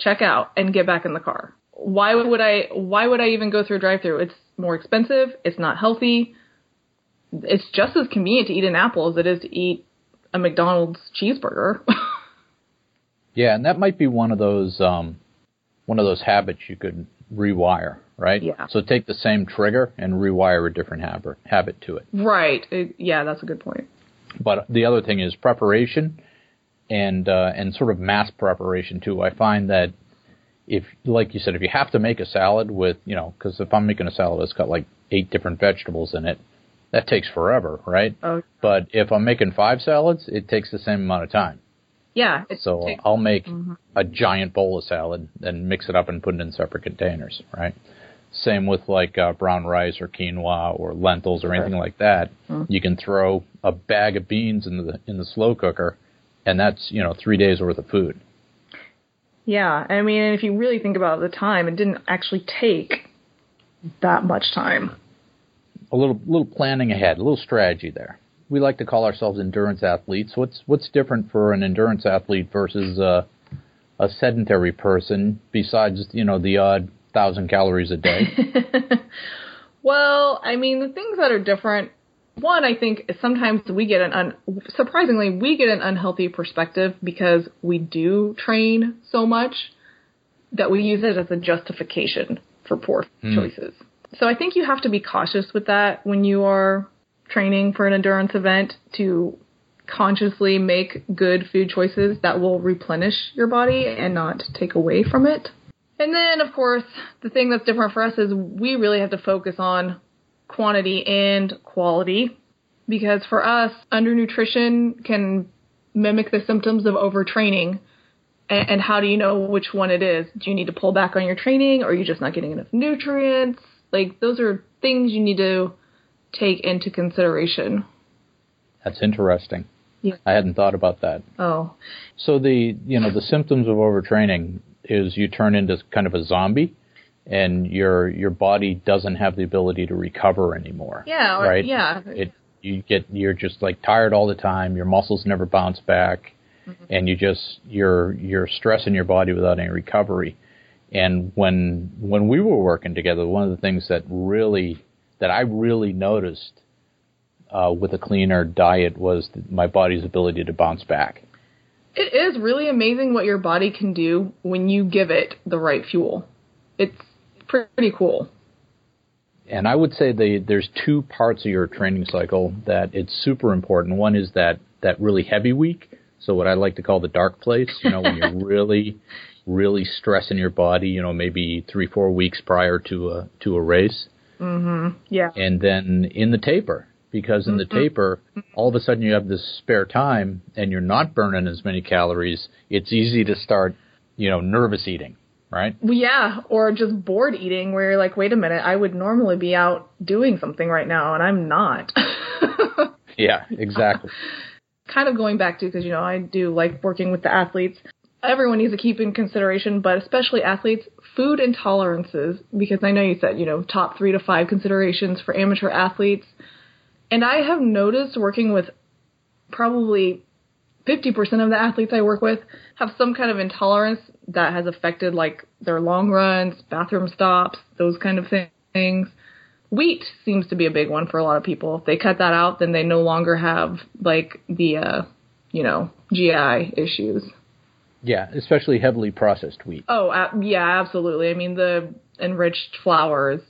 check out and get back in the car. Why would I, why would I even go through a drive through? It's more expensive. It's not healthy. It's just as convenient to eat an apple as it is to eat a McDonald's cheeseburger. Yeah, and that might be one of those um, one of those habits you could rewire, right? Yeah. So take the same trigger and rewire a different habit habit to it. right. It- yeah, that's a good point. But the other thing is preparation and uh, and sort of mass preparation too. I find that if, like you said, if you have to make a salad with, you know, because if I'm making a salad that's got like eight different vegetables in it, that takes forever, right? Oh, But if I'm making five salads, it takes the same amount of time. yeah. So takes- I'll make a giant bowl of salad and mix it up and put it in separate containers, right? Same with like uh, brown rice or quinoa or lentils or anything like that. You can throw a bag of beans in the in the slow cooker, and that's you know three days worth of food. yeah. I mean, if you really think about the time, it didn't actually take that much time. A little little planning ahead, a little strategy there. We like to call ourselves endurance athletes. What's what's different for an endurance athlete versus a, a sedentary person besides you know the odd thousand calories a day? Well, I mean, the things that are different. One, I think sometimes we get an un, surprisingly we get an unhealthy perspective because we do train so much that we use it as a justification for poor hmm. choices. So I think you have to be cautious with that when you are training for an endurance event to consciously make good food choices that will replenish your body and not take away from it. And then, of course, the thing that's different for us is we really have to focus on quantity and quality because for us, undernutrition can mimic the symptoms of overtraining. And, and how do you know which one it is? Do you need to pull back on your training or are you just not getting enough nutrients? Like, those are things you need to take into consideration. That's interesting. Yeah. I hadn't thought about that. Oh, So the you know the symptoms of overtraining is you turn into kind of a zombie, and your your body doesn't have the ability to recover anymore. yeah, or, right. yeah. It you get you're just like tired all the time. Your muscles never bounce back, and you just you're you're stressing your body without any recovery. And when when we were working together, one of the things that really that I really noticed uh, with a cleaner diet was my body's ability to bounce back. It is really amazing what your body can do when you give it the right fuel. It's pretty cool. And I would say the, there's two parts of your training cycle that it's super important. One is that, that really heavy week. So what I like to call the dark place, you know, when you're really, really stressing your body, you know, maybe three, four weeks prior to a, to a race. Mm-hmm. Yeah. And then in the taper, because in the mm-hmm. taper, all of a sudden you have this spare time and you're not burning as many calories. It's easy to start, you know, nervous eating, right? Yeah, or just bored eating where you're like, wait a minute, I would normally be out doing something right now and I'm not. Yeah, exactly. kind of going back to because you know I do like working with the athletes. Everyone needs to keep in consideration, but especially athletes, food intolerances. Because I know you said you know top three to five considerations for amateur athletes, and I have noticed working with probably 50% of the athletes I work with have some kind of intolerance that has affected like their long runs, bathroom stops, those kind of things. Wheat seems to be a big one for a lot of people. If they cut that out, then they no longer have like the uh, you know, GI issues. Yeah, especially heavily processed wheat, Oh, uh, yeah, absolutely. I mean, the enriched flours.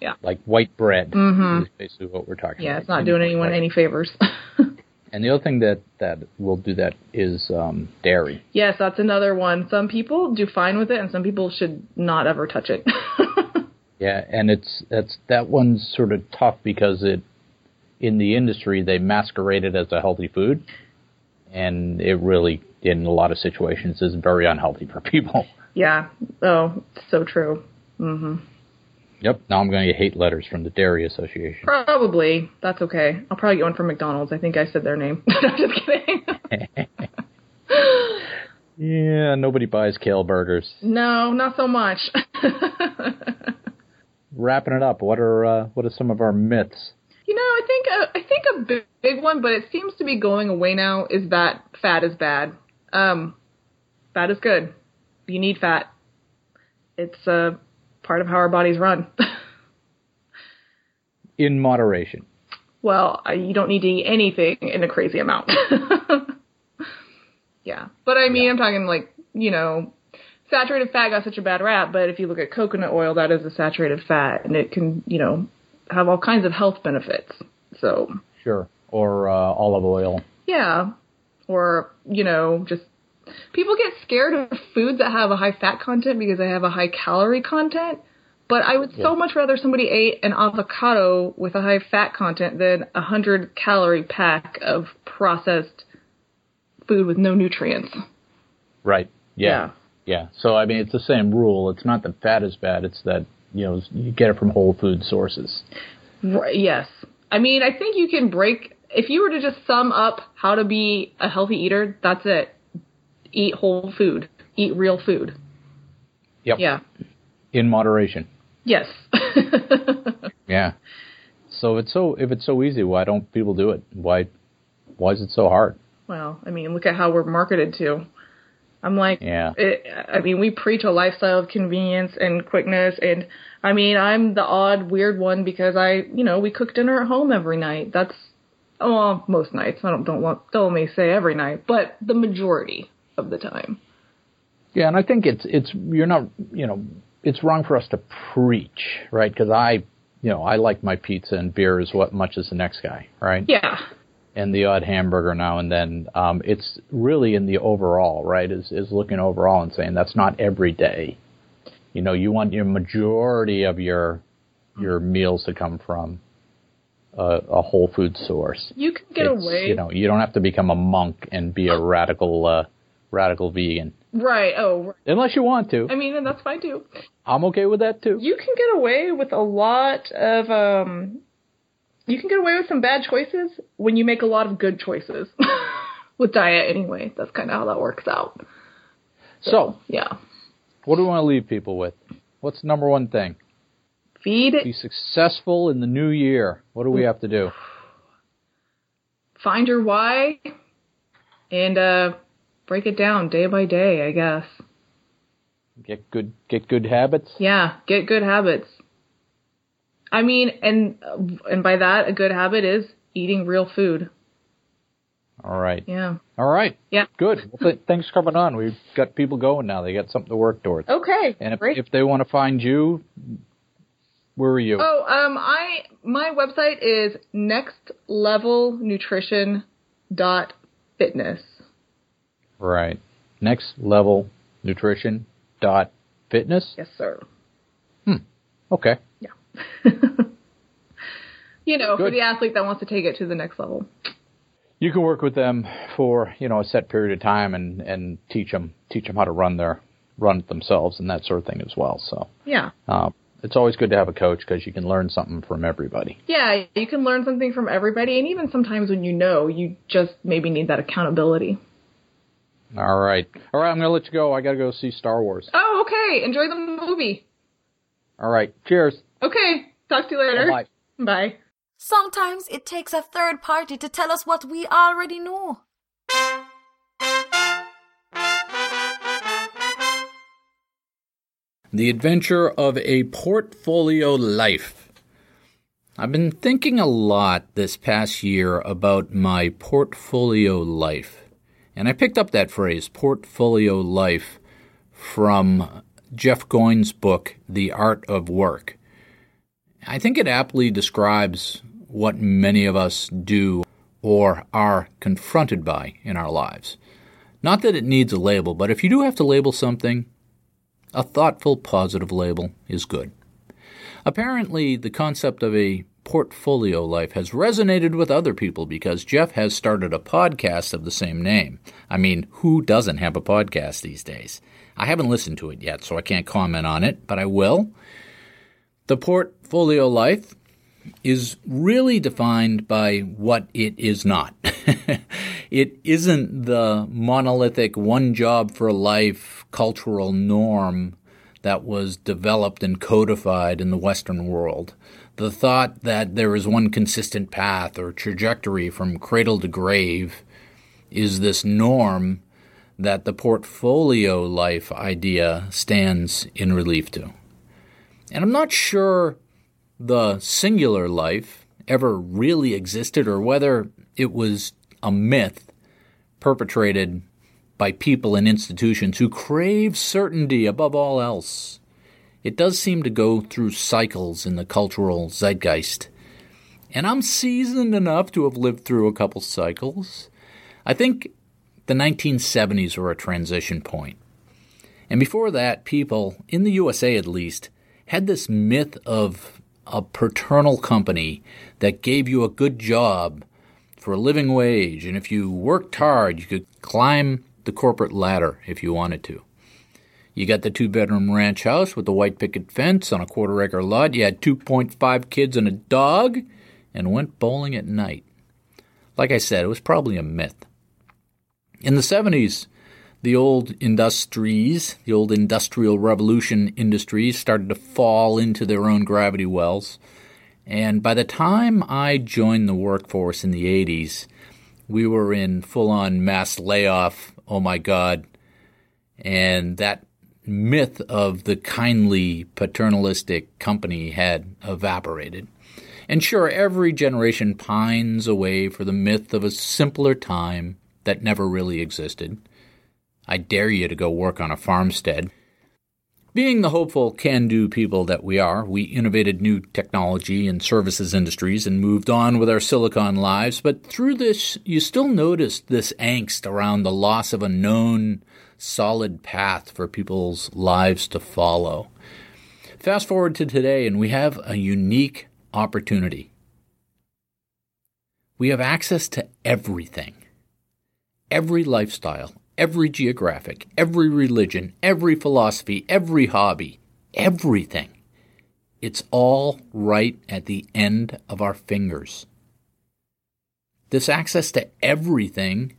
Yeah. Like white bread is basically what we're talking Mm-hmm. Yeah, it's not doing anyone any favors. And the other thing that that will do that is um, dairy. yes, that's another one. Some people do fine with it, and some people should not ever touch it. Yeah, and it's it's that one's sort of tough because it in the industry they masquerade it as a healthy food, and it really in a lot of situations is very unhealthy for people. yeah. Oh, so true. Yep. Now I'm going to get hate letters from the Dairy Association. Probably. That's okay. I'll probably get one from McDonald's. I think I said their name. I'm just kidding. Yeah, nobody buys kale burgers. No, not so much. Wrapping it up, what are uh, what are some of our myths? You know, I think a, I think a big, big one, but it seems to be going away now. Is that fat is bad? Um, fat is good. You need fat. It's a uh, part of how our bodies run. In moderation. Well, you don't need to eat anything in a crazy amount. yeah, but I mean, yeah. I'm talking like you know, saturated fat got such a bad rap, but if you look at coconut oil, that is a saturated fat, and it can you know have all kinds of health benefits. So sure, or uh, olive oil. Yeah, or you know, just people get scared of foods that have a high fat content because they have a high calorie content. But I would yeah. so much rather somebody ate an avocado with a high fat content than a hundred calorie pack of processed food with no nutrients. Right. Yeah. yeah. Yeah. So I mean, it's the same rule. It's not that fat is bad. It's that you know you get it from whole food sources. Right, yes, I mean I think you can break if you were to just sum up how to be a healthy eater. That's it. Eat whole food. Eat real food. Yep. Yeah. In moderation. Yes. yeah. So it's so if it's so easy, why don't people do it? Why why is it so hard? Well, I mean, look at how we're marketed to. I'm like, yeah. It, I mean, we preach a lifestyle of convenience and quickness, and I mean, I'm the odd, weird one because I, you know, we cook dinner at home every night. That's, well, most nights. I don't don't want don't let me say every night, but the majority of the time. Yeah, and I think it's it's you're not you know it's wrong for us to preach, right? Because I, you know, I like my pizza and beer as what much as the next guy, right? Yeah and the odd hamburger now and then. Um, it's really in the overall, right? Is is looking overall and saying that's not every day. You know, you want your majority of your your meals to come from a, a whole food source. You can get it's, away. You know, you don't have to become a monk and be a radical uh, radical vegan. Right. Oh. Right. Unless you want to. I mean, and that's fine too. I'm okay with that too. You can get away with a lot of um you can get away with some bad choices when you make a lot of good choices with diet anyway. That's kind of how that works out. So, so, yeah. What do we want to leave people with? What's the number one thing? Feed. Be successful in the new year. What do we have to do? Find your why and uh, break it down day by day, I guess. Get good get good habits? Yeah, get good habits. I mean, and and by that, a good habit is eating real food. All right. Yeah. All right. Yeah. Good. Well, th- thanks for coming on. We've got people going now. They got something to work towards. Okay. And if, great. if they want to find you, where are you? Oh, um, I my website is nextlevelnutrition.fitness. Right. Next level nutrition dot fitness. Yes, sir. Hmm. Okay. Yeah. you know, Good. for the athlete that wants to take it to the next level. You can work with them for you know a set period of time and and teach them teach them how to run their run themselves and that sort of thing as well. So yeah, uh, it's always good to have a coach because you can learn something from everybody. Yeah, you can learn something from everybody, and even sometimes when you know, you just maybe need that accountability. All right, all right. I'm gonna let you go. I gotta go see Star Wars. Oh, okay. Enjoy the movie. All right. Cheers. Okay. Talk to you later. Bye. Bye. Sometimes it takes a third party to tell us what we already know. The Adventure of a Portfolio Life. I've been thinking a lot this past year about my portfolio life. And I picked up that phrase, portfolio life, from Jeff Goins' book, The Art of Work. I think it aptly describes what many of us do or are confronted by in our lives. Not that it needs a label, but if you do have to label something, a thoughtful, positive label is good. Apparently, the concept of a portfolio life has resonated with other people because Jeff has started a podcast of the same name. I mean, who doesn't have a podcast these days? I haven't listened to it yet, so I can't comment on it, but I will. The portfolio life is really defined by what it is not. it isn't the monolithic one job for life cultural norm that was developed and codified in the Western world. The thought that there is one consistent path or trajectory from cradle to grave is this norm that the portfolio life idea stands in relief to. And I'm not sure the singular life ever really existed or whether it was a myth perpetrated by people and institutions who crave certainty above all else. It does seem to go through cycles in the cultural zeitgeist. And I'm seasoned enough to have lived through a couple cycles. I think the 1970s were a transition point. And before that, people, in the USA at least, had this myth of a paternal company that gave you a good job for a living wage, and if you worked hard, you could climb the corporate ladder if you wanted to. You got the two bedroom ranch house with the white picket fence on a quarter acre lot. You had 2.5 kids and a dog, and went bowling at night. Like I said, it was probably a myth. In the 70s, the old industries, the old industrial revolution industries, started to fall into their own gravity wells. And by the time I joined the workforce in the 80s, we were in full on mass layoff. Oh my God. And that myth of the kindly paternalistic company had evaporated. And sure, every generation pines away for the myth of a simpler time that never really existed. I dare you to go work on a farmstead being the hopeful, can do people that we are, we innovated new technology and services industries and moved on with our silicon lives. But through this, you still noticed this angst around the loss of a known, solid path for people's lives to follow. Fast forward to today, and we have a unique opportunity. We have access to everything, every lifestyle, every geographic, every religion, every philosophy, every hobby, everything. It's all right at the end of our fingers. This access to everything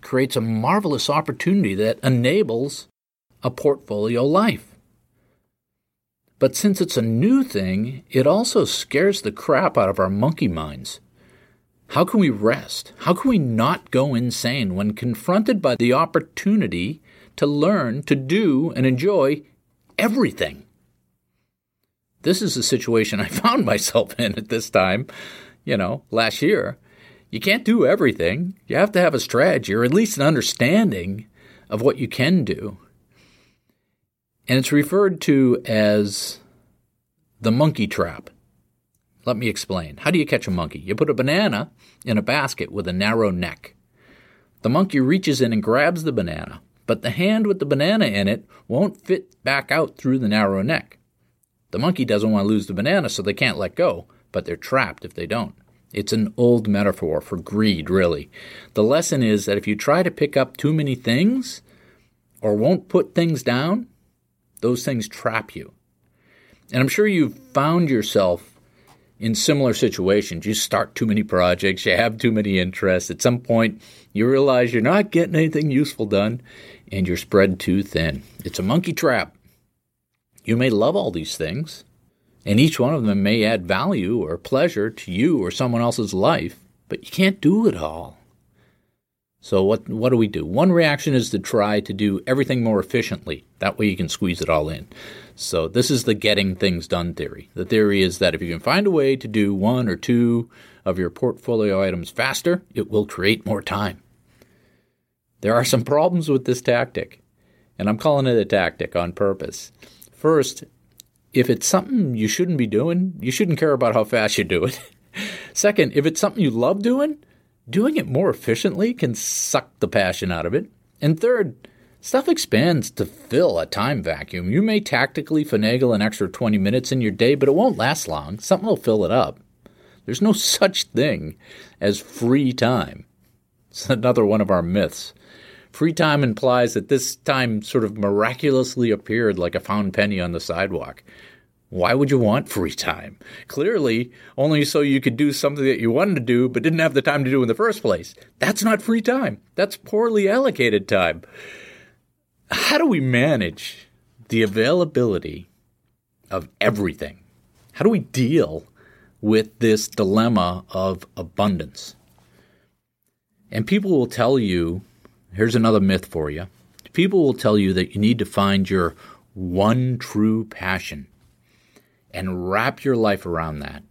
creates a marvelous opportunity that enables a portfolio life. But since it's a new thing, it also scares the crap out of our monkey minds. How can we rest? How can we not go insane when confronted by the opportunity to learn, to do, and enjoy everything? This is the situation I found myself in at this time, you know, last year. You can't do everything. You have to have a strategy or at least an understanding of what you can do. And it's referred to as the monkey trap. Let me explain. How do you catch a monkey? You put a banana in a basket with a narrow neck. The monkey reaches in and grabs the banana, but the hand with the banana in it won't fit back out through the narrow neck. The monkey doesn't want to lose the banana, so they can't let go, but they're trapped if they don't. It's an old metaphor for greed, really. The lesson is that if you try to pick up too many things or won't put things down, those things trap you. And I'm sure you've found yourself in similar situations. You start too many projects, you have too many interests. At some point, you realize you're not getting anything useful done and you're spread too thin. It's a monkey trap. You may love all these things, and each one of them may add value or pleasure to you or someone else's life, but you can't do it all. So what what do we do? One reaction is to try to do everything more efficiently. That way you can squeeze it all in. So this is the getting things done theory. The theory is that if you can find a way to do one or two of your portfolio items faster, it will create more time. There are some problems with this tactic, and I'm calling it a tactic on purpose. First, if it's something you shouldn't be doing, you shouldn't care about how fast you do it. Second, if it's something you love doing, doing it more efficiently can suck the passion out of it. And third, stuff expands to fill a time vacuum. You may tactically finagle an extra 20 minutes in your day, but it won't last long. Something will fill it up. There's no such thing as free time. It's another one of our myths. Free time implies that this time sort of miraculously appeared like a found penny on the sidewalk. Why would you want free time? Clearly, only so you could do something that you wanted to do but didn't have the time to do in the first place. That's not free time. That's poorly allocated time. How do we manage the availability of everything? How do we deal with this dilemma of abundance? And people will tell you here's another myth for you. People will tell you that you need to find your one true passion and wrap your life around that.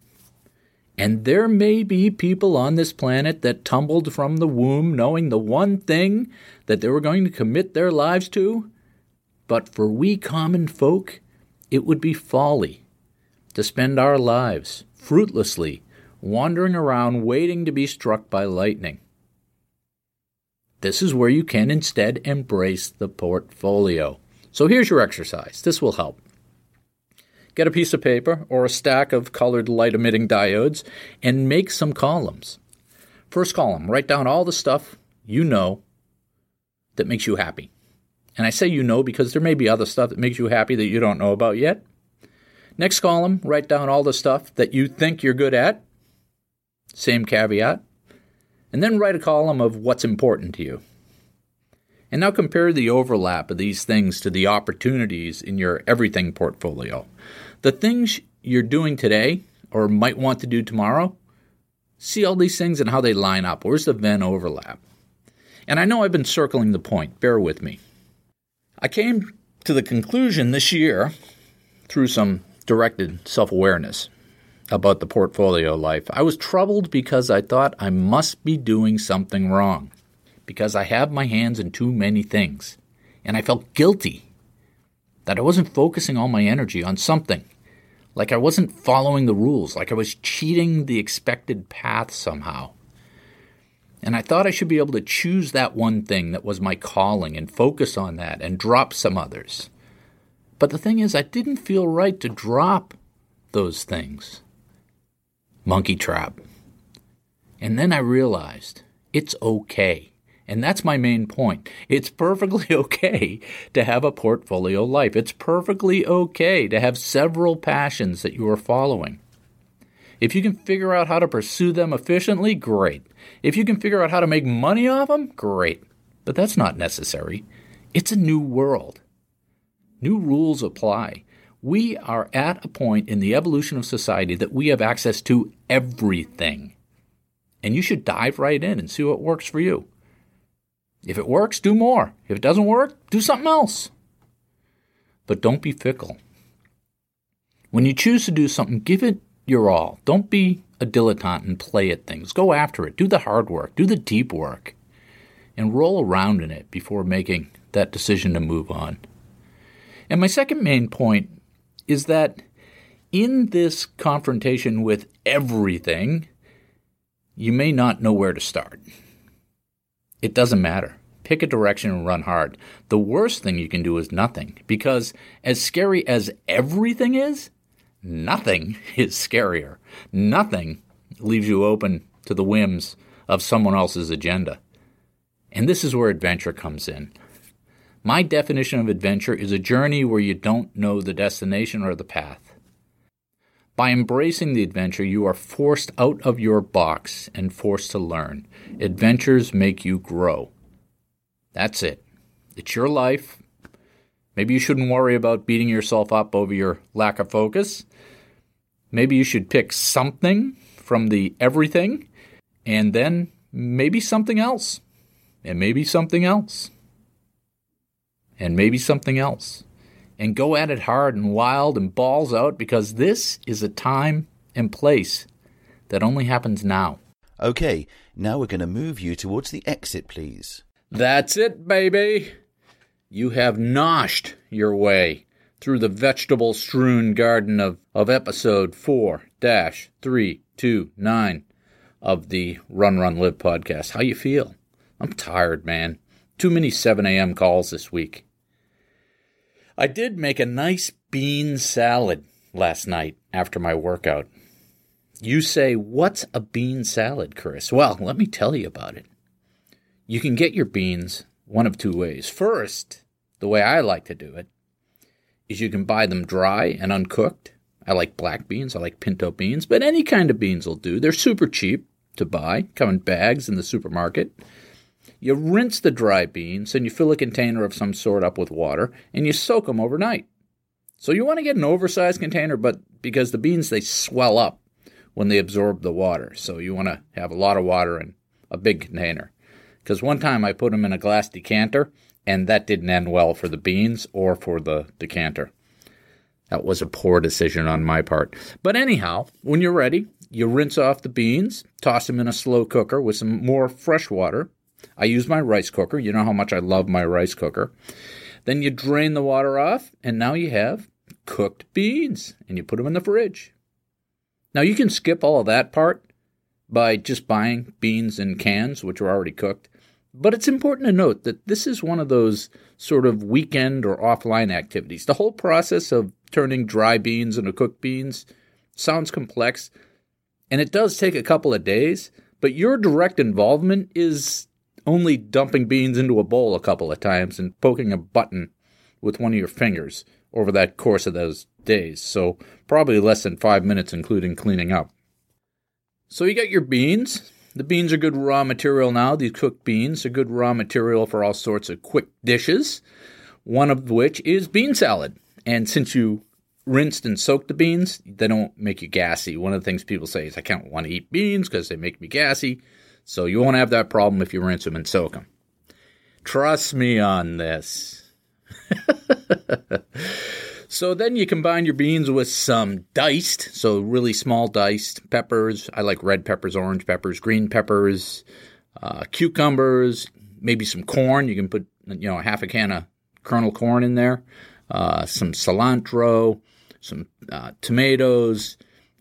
And there may be people on this planet that tumbled from the womb knowing the one thing that they were going to commit their lives to, but for we common folk, it would be folly to spend our lives fruitlessly wandering around waiting to be struck by lightning. This is where you can instead embrace the portfolio. So here's your exercise. This will help. Get a piece of paper or a stack of colored light emitting diodes and make some columns. First column, write down all the stuff you know that makes you happy. And I say you know because there may be other stuff that makes you happy that you don't know about yet. Next column, write down all the stuff that you think you're good at. Same caveat. And then write a column of what's important to you. And now compare the overlap of these things to the opportunities in your everything portfolio. The things you're doing today or might want to do tomorrow, see all these things and how they line up. Where's the Venn overlap? And I know I've been circling the point, bear with me. I came to the conclusion this year through some directed self awareness about the portfolio life. I was troubled because I thought I must be doing something wrong, because I have my hands in too many things. And I felt guilty that I wasn't focusing all my energy on something, like I wasn't following the rules, like I was cheating the expected path somehow. And I thought I should be able to choose that one thing that was my calling and focus on that and drop some others. But the thing is, I didn't feel right to drop those things. Monkey trap. And then I realized it's okay. And that's my main point. It's perfectly okay to have a portfolio life. It's perfectly okay to have several passions that you are following. If you can figure out how to pursue them efficiently, great. If you can figure out how to make money off them, great. But that's not necessary. It's a new world. New rules apply. We are at a point in the evolution of society that we have access to everything. And you should dive right in and see what works for you. If it works, do more. If it doesn't work, do something else. But don't be fickle. When you choose to do something, give it your all. Don't be a dilettante and play at things. Go after it. Do the hard work. Do the deep work. And roll around in it before making that decision to move on. And my second main point is that in this confrontation with everything, you may not know where to start. It doesn't matter. Pick a direction and run hard. The worst thing you can do is nothing, because as scary as everything is, nothing is scarier. Nothing leaves you open to the whims of someone else's agenda. And this is where adventure comes in. My definition of adventure is a journey where you don't know the destination or the path. By embracing the adventure, you are forced out of your box and forced to learn. Adventures make you grow. That's it. It's your life. Maybe you shouldn't worry about beating yourself up over your lack of focus. Maybe you should pick something from the everything and then maybe something else. And maybe something else. And maybe something else and go at it hard and wild and balls out because this is a time and place that only happens now. Okay, now we're going to move you towards the exit, please. That's it, baby. You have noshed your way through the vegetable strewn garden of, of episode 4 329 of the Run Run Live podcast. How you feel? I'm tired, man. Too many 7 a.m. calls this week. I did make a nice bean salad last night after my workout. You say, What's a bean salad, Chris? Well, let me tell you about it. You can get your beans one of two ways. First, the way I like to do it, is you can buy them dry and uncooked, I like black beans, I like pinto beans, but any kind of beans will do. They're super cheap to buy, come in bags in the supermarket. You rinse the dry beans and you fill a container of some sort up with water and you soak them overnight. So you want to get an oversized container, but because the beans they swell up when they absorb the water. So you want to have a lot of water in a big container. Because one time I put them in a glass decanter and that didn't end well for the beans or for the decanter. That was a poor decision on my part. But anyhow, when you're ready, you rinse off the beans, toss them in a slow cooker with some more fresh water. I use my rice cooker. You know how much I love my rice cooker. Then you drain the water off, and now you have cooked beans, and you put them in the fridge. Now you can skip all of that part by just buying beans in cans, which are already cooked. But it's important to note that this is one of those sort of weekend or offline activities. The whole process of turning dry beans into cooked beans sounds complex, and it does take a couple of days, but your direct involvement is only dumping beans into a bowl a couple of times and poking a button with one of your fingers over that course of those days. So, probably less than five minutes, including cleaning up. So, you got your beans. The beans are good raw material now. These cooked beans are good raw material for all sorts of quick dishes, one of which is bean salad. And since you rinsed and soaked the beans, they don't make you gassy. One of the things people say is, I can't want to eat beans because they make me gassy. So you won't have that problem if you rinse them and soak them. Trust me on this. so then you combine your beans with some diced, so really small diced peppers. I like red peppers, orange peppers, green peppers, uh, cucumbers, maybe some corn. You can put you know half a can of kernel corn in there, uh, some cilantro, some uh, tomatoes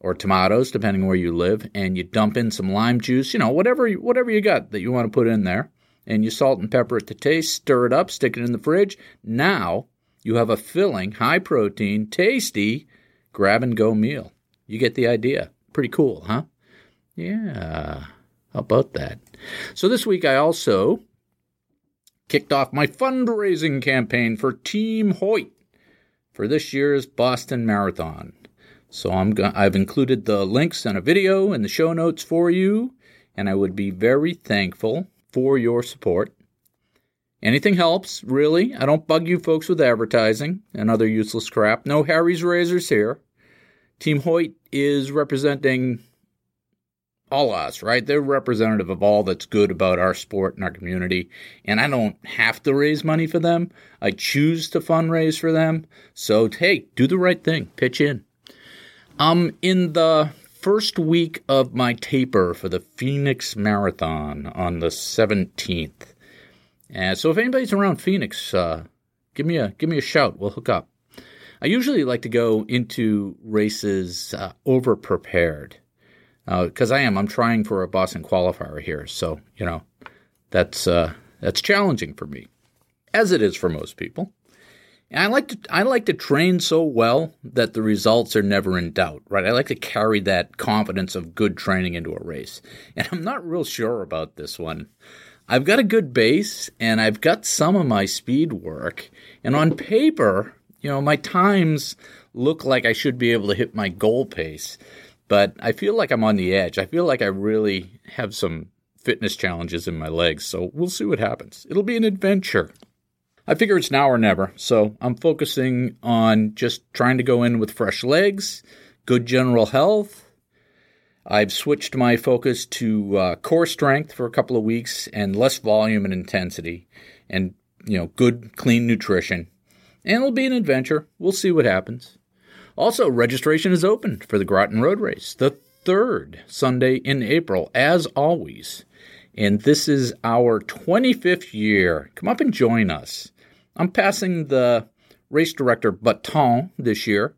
or tomatoes, depending where you live, and you dump in some lime juice. You know whatever whatever you got that you want to put in there and you salt and pepper it to taste, stir it up, stick it in the fridge. Now you have a filling, high protein, tasty grab and go meal. You get the idea. Pretty cool, huh? Yeah. How about that? So this week I also kicked off my fundraising campaign for Team Hoyt for this year's Boston Marathon. So I'm go- I've included the links and a video in the show notes for you, and I would be very thankful for your support. Anything helps, really. I don't bug you folks with advertising and other useless crap. No Harry's razors here. Team Hoyt is representing all us, right? They're representative of all that's good about our sport and our community. And I don't have to raise money for them. I choose to fundraise for them. So, hey, do the right thing. Pitch in. Um, in the first week of my taper for the Phoenix Marathon on the 17th. And so if anybody's around Phoenix, uh, give me a give me a shout. We'll hook up. I usually like to go into races uh, over prepared because uh, I am. I'm trying for a Boston qualifier here, so you know that's uh, that's challenging for me, as it is for most people. And I like to I like to train so well that the results are never in doubt, right? I like to carry that confidence of good training into a race. And I'm not real sure about this one. I've got a good base and I've got some of my speed work. And on paper, you know, my times look like I should be able to hit my goal pace. But I feel like I'm on the edge. I feel like I really have some fitness challenges in my legs. So we'll see what happens. It'll be an adventure. I figure it's now or never, so I'm focusing on just trying to go in with fresh legs, good general health. I've switched my focus to uh, core strength for a couple of weeks and less volume and intensity, and you know, good clean nutrition. And it'll be an adventure. We'll see what happens. Also, registration is open for the Groton Road Race, the third Sunday in April, as always. And this is our 25th year. Come up and join us. I'm passing the race director baton this year.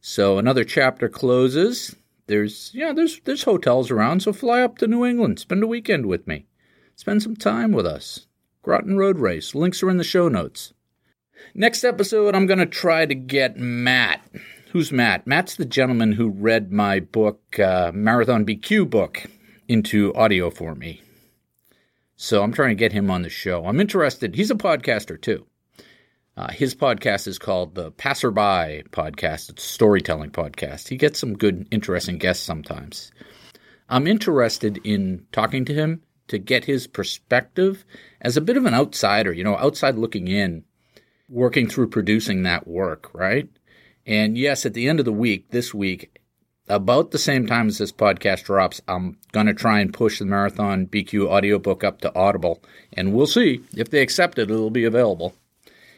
So another chapter closes. There's yeah, there's there's hotels around, so fly up to New England, spend a weekend with me. Spend some time with us. Groton Road Race. Links are in the show notes. Next episode, I'm to try to get Matt. Who's Matt? Matt's the gentleman who read my book, uh, Marathon BQ book, into audio for me. So I'm trying to get him on the show. I'm interested. He's a podcaster too. Uh, his podcast is called the Passerby Podcast. It's a storytelling podcast. He gets some good, interesting guests sometimes. I'm interested in talking to him to get his perspective as a bit of an outsider, you know, outside looking in, working through producing that work, right? And yes, at the end of the week, this week, about the same time as this podcast drops, I'm going to try and push the Marathon BQ audiobook up to Audible, and we'll see. If they accept it, it'll be available.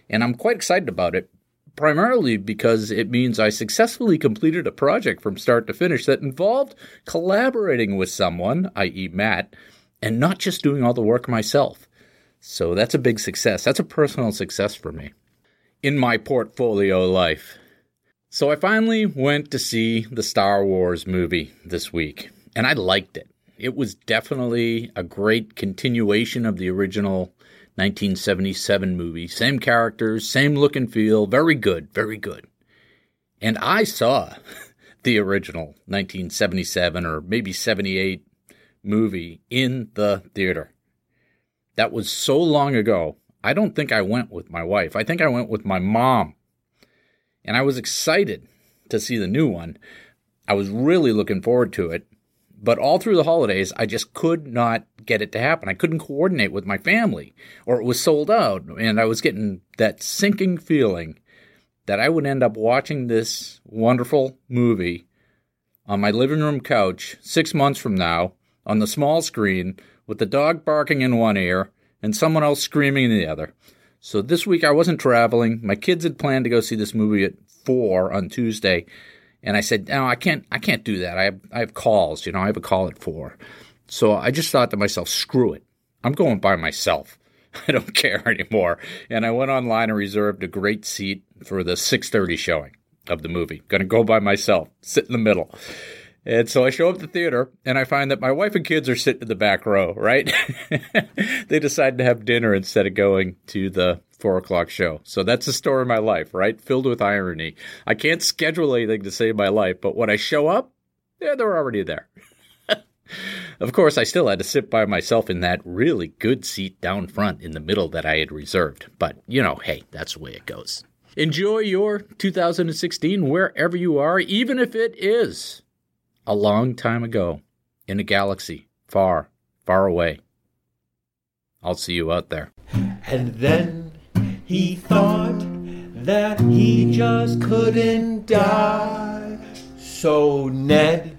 And I'm quite excited about it, primarily because it means I successfully completed a project from start to finish that involved collaborating with someone, i.e., Matt, and not just doing all the work myself. So that's a big success. That's a personal success for me in my portfolio life. So I finally went to see the Star Wars movie this week, and I liked it. It was definitely a great continuation of the original 1977 movie. Same characters, same look and feel. Very good, very good. And I saw the original 1977 or maybe 78 movie in the theater. That was so long ago. I don't think I went with my wife. I think I went with my mom. And I was excited to see the new one. I was really looking forward to it. But all through the holidays, I just could not get it to happen. I couldn't coordinate with my family, or it was sold out. And I was getting that sinking feeling that I would end up watching this wonderful movie on my living room couch six months from now on the small screen with the dog barking in one ear and someone else screaming in the other. So this week I wasn't traveling. My kids had planned to go see this movie at four on Tuesday, and I said, "No, I can't. I can't do that. I have I have calls. You know, I have a call at four. So I just thought to myself, "Screw it. I'm going by myself. I don't care anymore." And I went online and reserved a great seat for the 6:30 showing of the movie. Going to go by myself, sit in the middle. And so I show up the theater and I find that my wife and kids are sitting in the back row, right? they decide to have dinner instead of going to the four o'clock show. So that's the story of my life, right? Filled with irony. I can't schedule anything to save my life, but when I show up, yeah, they're already there. of course, I still had to sit by myself in that really good seat down front in the middle that I had reserved. But, you know, hey, that's the way it goes. Enjoy your 2016 wherever you are, even if it is a long time ago in a galaxy far, far away. I'll see you out there. And then he thought that he just couldn't die. So Ned,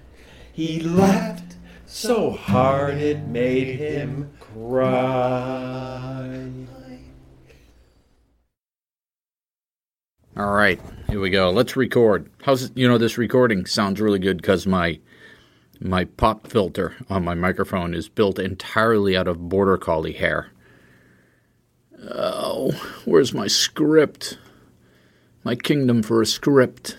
he laughed so hard it made him cry. All right, here we go. Let's record. How's you know this recording sounds really good because my my pop filter on my microphone is built entirely out of border collie hair. Oh, where's my script? My kingdom for a script.